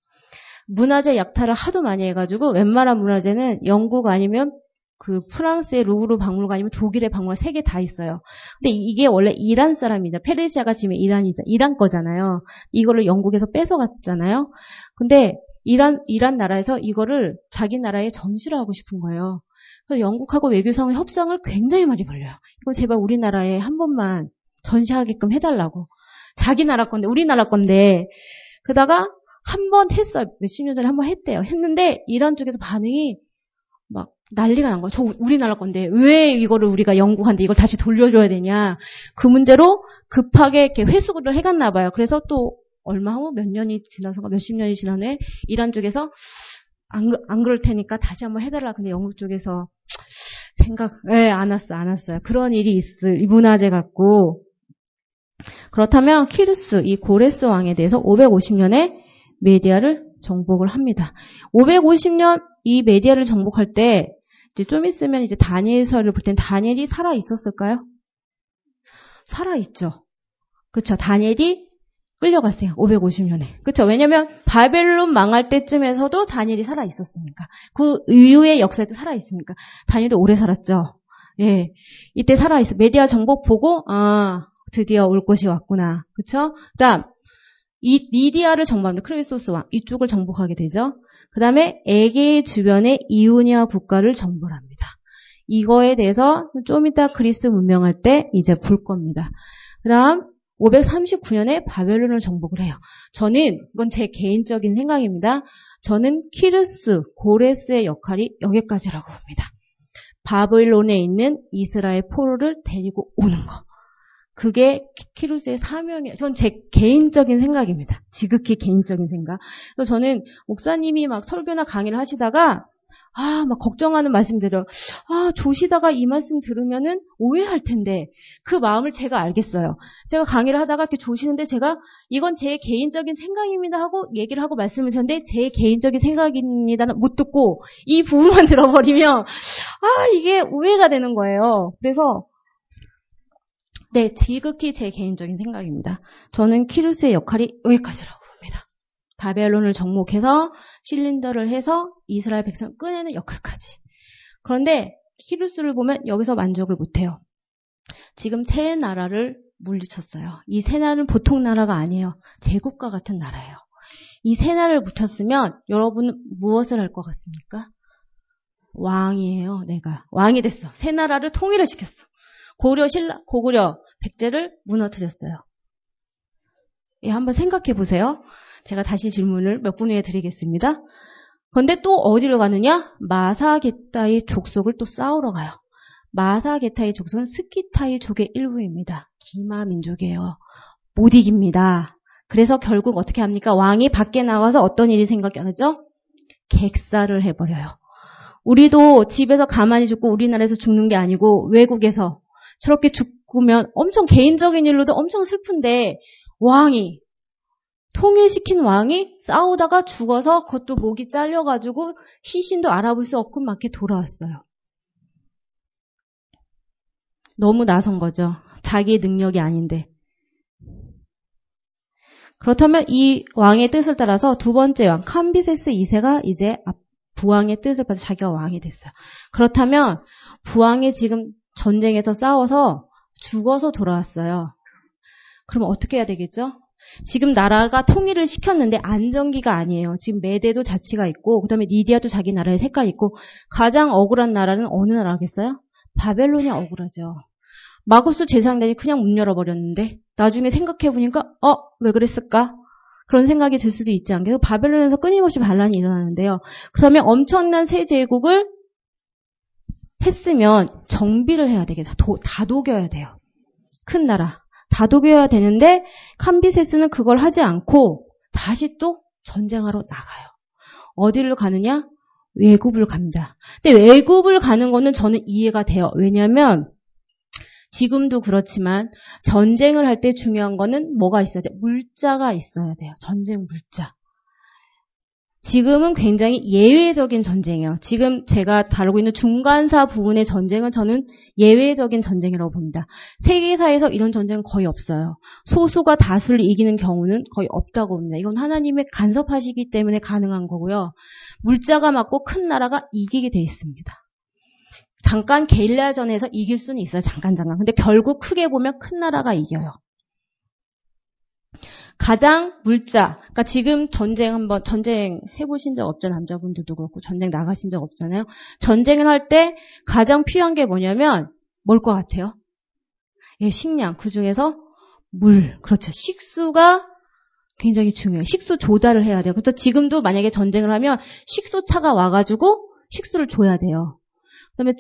문화재 약탈을 하도 많이 해가지고 웬만한 문화재는 영국 아니면 그 프랑스의 루브르 박물관이면 독일의 박물관 세 개 다 있어요. 근데 이게 원래 이란 사람이죠. 페르시아가 지금 이란이죠. 이란 거잖아요. 이거를 영국에서 뺏어갔잖아요. 근데 이란 이란 나라에서 이거를 자기 나라에 전시를 하고 싶은 거예요. 그래서 영국하고 외교상의 협상을 굉장히 많이 벌려요. 이거 제발 우리나라에 한 번만 전시하게끔 해달라고. 자기 나라 건데 우리나라 건데 그러다가 한 번 했어요. 몇십 년 전에 한 번 했대요. 했는데 이란 쪽에서 반응이 막 난리가 난 거예요. 저 우리나라 건데 왜 이거를 우리가 영국한테 이걸 다시 돌려줘야 되냐. 그 문제로 급하게 이렇게 회수를 해갔나 봐요. 그래서 또 얼마 후 몇 년이 지나서 몇십 년이 지난 후에 이란 쪽에서 안, 안 그럴 테니까 다시 한번 해달라. 근데 영국 쪽에서 생각, 예, 안 왔어, 안 왔어요. 그런 일이 있을, 이 문화재 갖고. 그렇다면 키르스, 이 고레스 왕에 대해서 550년에 메디아를 정복을 합니다. 550년 이 메디아를 정복할 때 이제 좀 있으면 이제 다니엘서를 볼 땐 다니엘이 살아 있었을까요? 살아 있죠. 그렇죠. 다니엘이 끌려갔어요. 550년에. 그렇죠. 왜냐면 바벨론 망할 때쯤에서도 다니엘이 살아 있었으니까. 그 이후의 역사에도 살아 있으니까. 다니엘도 오래 살았죠. 예. 이때 살아 있어. 메디아 정복 보고 아, 드디어 올 것이 왔구나. 그렇죠? 그다음 이 리디아를 정복합니다. 크리소스 왕 이쪽을 정복하게 되죠. 그 다음에 에게 주변의 이오니아 국가를 정벌합니다. 이거에 대해서 좀 이따 그리스 문명할 때 이제 볼 겁니다. 그 다음 539년에 바벨론을 정복을 해요. 저는 이건 제 개인적인 생각입니다. 저는 키르스, 고레스의 역할이 여기까지라고 봅니다. 바벨론에 있는 이스라엘 포로를 데리고 오는 거. 그게 키루스의 사명이에요. 전제 개인적인 생각입니다. 지극히 개인적인 생각. 그래서 저는 목사님이 막 설교나 강의를 하시다가 아, 막 걱정하는 말씀들을 아, 조시다가 이 말씀 들으면은 오해할 텐데 그 마음을 제가 알겠어요. 제가 강의를 하다가 이렇게 조시는데 제가 이건 제 개인적인 생각입니다 하고 얘기를 하고 말씀을 드렸는데 제 개인적인 생각입니다는 못 듣고 이 부분만 들어버리면 아, 이게 오해가 되는 거예요. 그래서 네, 지극히 제 개인적인 생각입니다. 저는 키루스의 역할이 여기까지라고 봅니다. 바벨론을 정목해서 실린더를 해서 이스라엘 백성 을 꺼내는 역할까지. 그런데 키루스를 보면 여기서 만족을 못해요. 지금 세 나라를 물리쳤어요. 이 세 나라는 보통 나라가 아니에요. 제국과 같은 나라예요. 이 세 나라를 붙였으면 여러분은 무엇을 할 것 같습니까? 왕이에요, 내가. 왕이 됐어. 세 나라를 통일을 시켰어. 고려 신라, 고구려, 백제를 무너뜨렸어요. 예, 한번 생각해 보세요. 제가 다시 질문을 몇 분 후에 드리겠습니다. 그런데 또 어디로 가느냐? 마사게타의 족속을 또 싸우러 가요. 마사게타의 족속은 스키타이 족의 일부입니다. 기마 민족이에요. 못 이깁니다. 그래서 결국 어떻게 합니까? 왕이 밖에 나와서 어떤 일이 생각하죠? 객사를 해버려요. 우리도 집에서 가만히 죽고 우리나라에서 죽는 게 아니고 외국에서 저렇게 죽으면 엄청 개인적인 일로도 엄청 슬픈데 왕이 통일시킨 왕이 싸우다가 죽어서 그것도 목이 잘려가지고 시신도 알아볼 수 없고 막 이렇게 돌아왔어요. 너무 나선 거죠. 자기의 능력이 아닌데. 그렇다면 이 왕의 뜻을 따라서 두 번째 왕 캄비세스 2세가 이제 부왕의 뜻을 받아 자기가 왕이 됐어요. 그렇다면 부왕이 지금 전쟁에서 싸워서 죽어서 돌아왔어요. 그럼 어떻게 해야 되겠죠? 지금 나라가 통일을 시켰는데 안정기가 아니에요. 지금 메대도 자치가 있고 그 다음에 리디아도 자기 나라의 색깔이 있고 가장 억울한 나라는 어느 나라겠어요? 바벨론이 억울하죠. 마구스 제사장단이 그냥 문 열어버렸는데 나중에 생각해보니까 어? 왜 그랬을까? 그런 생각이 들 수도 있지 않겠어요? 바벨론에서 끊임없이 반란이 일어나는데요. 그러면 엄청난 새 제국을 했으면 정비를 해야 되겠다. 다독여야 돼요. 큰 나라. 다독여야 되는데 캄비세스는 그걸 하지 않고 다시 또 전쟁하러 나가요. 어디를 가느냐? 외국을 갑니다. 근데 외국을 가는 거는 저는 이해가 돼요. 왜냐하면 지금도 그렇지만 전쟁을 할 때 중요한 거는 뭐가 있어야 돼? 물자가 있어야 돼요. 전쟁 물자. 지금은 굉장히 예외적인 전쟁이에요. 지금 제가 다루고 있는 중간사 부분의 전쟁은 저는 예외적인 전쟁이라고 봅니다. 세계사에서 이런 전쟁은 거의 없어요. 소수가 다수를 이기는 경우는 거의 없다고 봅니다. 이건 하나님의 간섭하시기 때문에 가능한 거고요. 물자가 맞고 큰 나라가 이기게 돼 있습니다. 잠깐 게릴라전에서 이길 수는 있어요. 잠깐 잠깐. 근데 결국 크게 보면 큰 나라가 이겨요. 가장 물자. 그러니까 지금 전쟁 한번 전쟁 해보신 적 없죠 남자분들도 그렇고 전쟁 나가신 적 없잖아요. 전쟁을 할 때 가장 필요한 게 뭐냐면 뭘 것 같아요? 예, 식량. 그 중에서 물. 그렇죠. 식수가 굉장히 중요해요. 식수 조달을 해야 돼요. 그래서 지금도 만약에 전쟁을 하면 식수차가 와가지고 식수를 줘야 돼요. 그다음에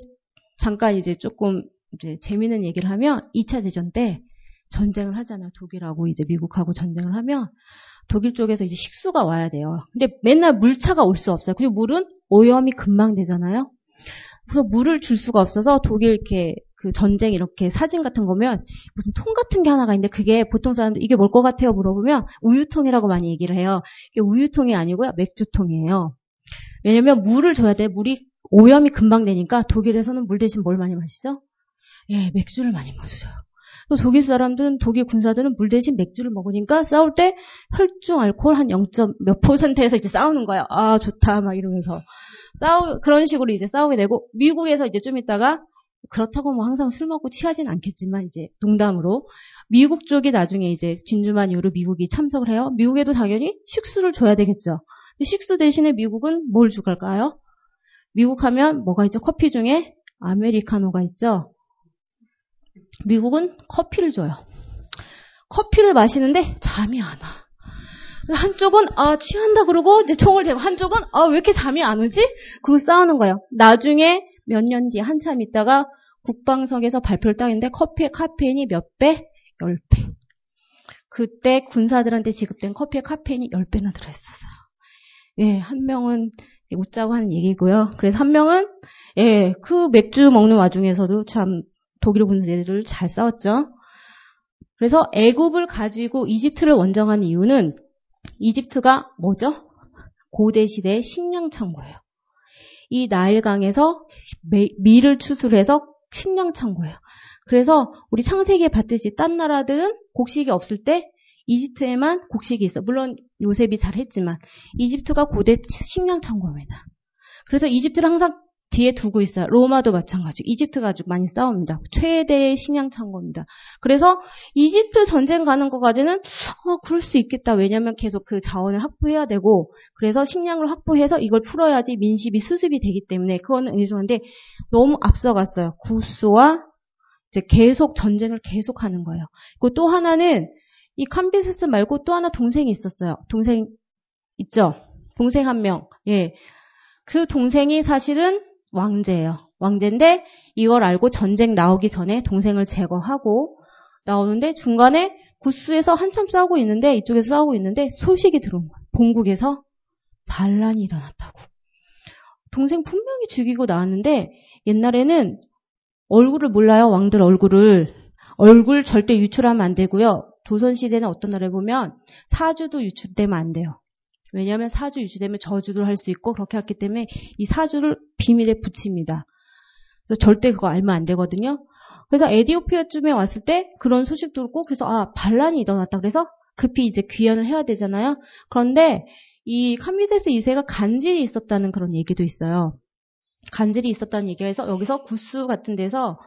잠깐 이제 조금 이제 재미있는 얘기를 하면 2차 대전 때 전쟁을 하잖아요. 독일하고 이제 미국하고 전쟁을 하면 독일 쪽에서 이제 식수가 와야 돼요. 근데 맨날 물차가 올 수 없어요. 그리고 물은 오염이 금방 되잖아요. 그래서 물을 줄 수가 없어서 독일 이렇게 그 전쟁 이렇게 사진 같은 거면 무슨 통 같은 게 하나가 있는데 그게 보통 사람들 이게 뭘 것 같아요 물어보면 우유통이라고 많이 얘기를 해요. 이게 우유통이 아니고요 맥주통이에요. 왜냐면 물을 줘야 돼. 물이 오염이 금방 되니까 독일에서는 물 대신 뭘 많이 마시죠? 예, 맥주를 많이 마셔요. 또 독일 사람들은 독일 군사들은 물 대신 맥주를 먹으니까 싸울 때 혈중 알코올 한 0. 몇 퍼센트에서 이제 싸우는 거예요. 아 좋다 막 이러면서 싸우 그런 식으로 이제 싸우게 되고 미국에서 이제 좀 있다가 그렇다고 뭐 항상 술 먹고 취하진 않겠지만 이제 농담으로 미국 쪽이 나중에 이제 진주만 이후로 미국이 참석을 해요. 미국에도 당연히 식수를 줘야 되겠죠. 식수 대신에 미국은 뭘 줄까요? 미국 하면 뭐가 있죠? 커피 중에 아메리카노가 있죠. 미국은 커피를 줘요. 커피를 마시는데 잠이 안 와. 한쪽은 아 취한다 그러고 이제 총을 대고 한쪽은 아 왜 이렇게 잠이 안 오지? 그러고 싸우는 거예요. 나중에 몇 년 뒤에 한참 있다가 국방성에서 발표를 따는데 커피의 카페인이 몇 배? 10배. 그때 군사들한테 지급된 커피의 카페인이 10배나 들어있었어요. 예, 한 명은 웃자고 하는 얘기고요. 그래서 한 명은 예, 그 맥주 먹는 와중에서도 참 독일 군대를 잘 싸웠죠. 그래서 애굽을 가지고 이집트를 원정한 이유는 이집트가 뭐죠? 고대 시대의 식량 창고예요. 이 나일강에서 밀을 추출해서 식량 창고예요. 그래서 우리 창세기에 봤듯이 딴 나라들은 곡식이 없을 때 이집트에만 곡식이 있어. 물론 요셉이 잘했지만 이집트가 고대 식량 창고입니다. 그래서 이집트를 항상 뒤에 두고 있어요. 로마도 마찬가지. 이집트가 아주 많이 싸웁니다. 최대의 식량 창고입니다. 그래서 이집트 전쟁 가는 것까지는 어, 그럴 수 있겠다. 왜냐하면 계속 그 자원을 확보해야 되고 그래서 식량을 확보해서 이걸 풀어야지 민식이 수습이 되기 때문에 그거는 일종한데 너무 앞서갔어요. 구스와 이제 계속 전쟁을 계속하는 거예요. 그리고 또 하나는 이 캄비세스 말고 또 하나 동생이 있었어요. 동생 있죠? 동생 한 명. 예. 그 동생이 사실은 왕제예요. 왕제인데 이걸 알고 전쟁 나오기 전에 동생을 제거하고 나오는데 중간에 구스에서 한참 싸우고 있는데 이쪽에서 싸우고 있는데 소식이 들어온 거예요. 본국에서 반란이 일어났다고. 동생 분명히 죽이고 나왔는데 옛날에는 얼굴을 몰라요. 왕들 얼굴을. 얼굴 절대 유출하면 안 되고요. 조선시대는 어떤 나라에 보면 사주도 유출되면 안 돼요. 왜냐하면 사주 유지되면 저주를 할수 있고 그렇게 했기 때문에 이 사주를 비밀에 붙입니다. 그래서 절대 그거 알면 안 되거든요. 그래서 에디오피아쯤에 왔을 때 그런 소식도 듣고 그래서 아 반란이 일어났다 그래서 급히 이제 귀환을 해야 되잖아요. 그런데 이 카미데스 2세가 간질이 있었다는 그런 얘기도 있어요. 간질이 있었다는 얘기가 해서 여기서 구스 같은 데서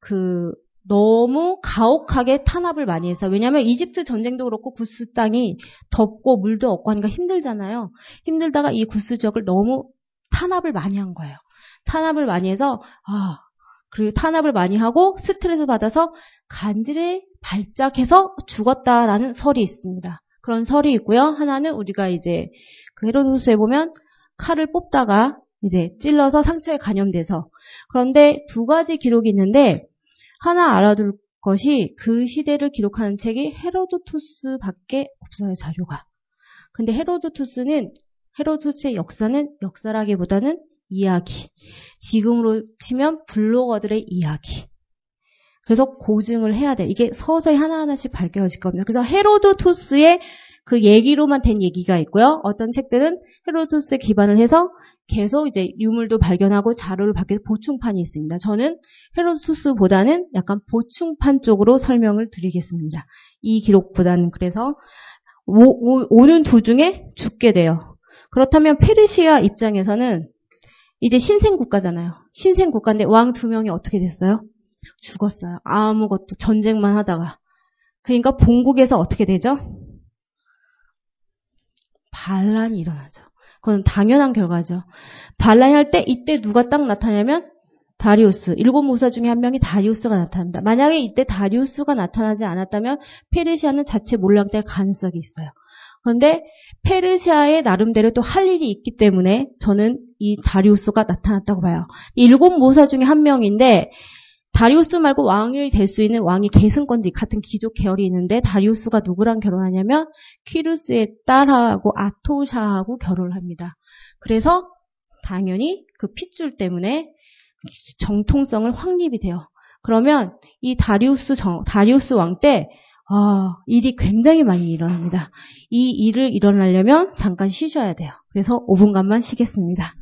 그 너무 가혹하게 탄압을 많이 해서 왜냐하면 이집트 전쟁도 그렇고 구스 땅이 덥고 물도 없고 하니까 힘들잖아요. 힘들다가 이 구스 지역을 너무 탄압을 많이 한 거예요. 탄압을 많이 해서 아 그리고 탄압을 많이 하고 스트레스 받아서 간질에 발작해서 죽었다라는 설이 있습니다. 그런 설이 있고요. 하나는 우리가 이제 그 헤로도스에 보면 칼을 뽑다가 이제 찔러서 상처에 감염돼서 그런데 두 가지 기록이 있는데 하나 알아둘 것이 그 시대를 기록하는 책이 헤로도투스밖에 없어요 자료가. 근데 헤로도투스는 헤로도투스의 역사는 역사라기보다는 이야기. 지금으로 치면 블로거들의 이야기. 그래서 고증을 해야 돼. 이게 서서히 하나하나씩 밝혀질 겁니다. 그래서 헤로도투스의 그 얘기로만 된 얘기가 있고요. 어떤 책들은 헤로도투스에 기반을 해서 계속 이제 유물도 발견하고 자료를 발견해서 보충판이 있습니다. 저는 헤로도투스보다는 약간 보충판 쪽으로 설명을 드리겠습니다. 이 기록보다는 그래서 오, 는두 중에 죽게 돼요. 그렇다면 페르시아 입장에서는 이제 신생 국가잖아요. 신생 국가인데 왕 두 명이 어떻게 됐어요? 죽었어요. 아무것도 전쟁만 하다가. 그러니까 본국에서 어떻게 되죠? 반란이 일어나죠. 그건 당연한 결과죠. 반란이 할때 이때 누가 딱 나타나면 다리우스, 일곱 모사 중에 한 명이 다리우스가 나타난다. 만약에 이때 다리우스가 나타나지 않았다면 페르시아는 자체 몰락될 가능성이 있어요. 그런데 페르시아의 나름대로 또 할 일이 있기 때문에 저는 이 다리우스가 나타났다고 봐요. 일곱 모사 중에 한 명인데 다리우스 말고 왕이 될 수 있는 왕이 계승권지 같은 귀족 계열이 있는데 다리우스가 누구랑 결혼하냐면 키루스의 딸하고 아토샤하고 결혼을 합니다. 그래서 당연히 그 핏줄 때문에 정통성을 확립이 돼요. 그러면 이 다리우스 정, 다리우스 왕 때, 아, 일이 굉장히 많이 일어납니다. 이 일을 일어나려면 잠깐 쉬셔야 돼요. 그래서 5분간만 쉬겠습니다.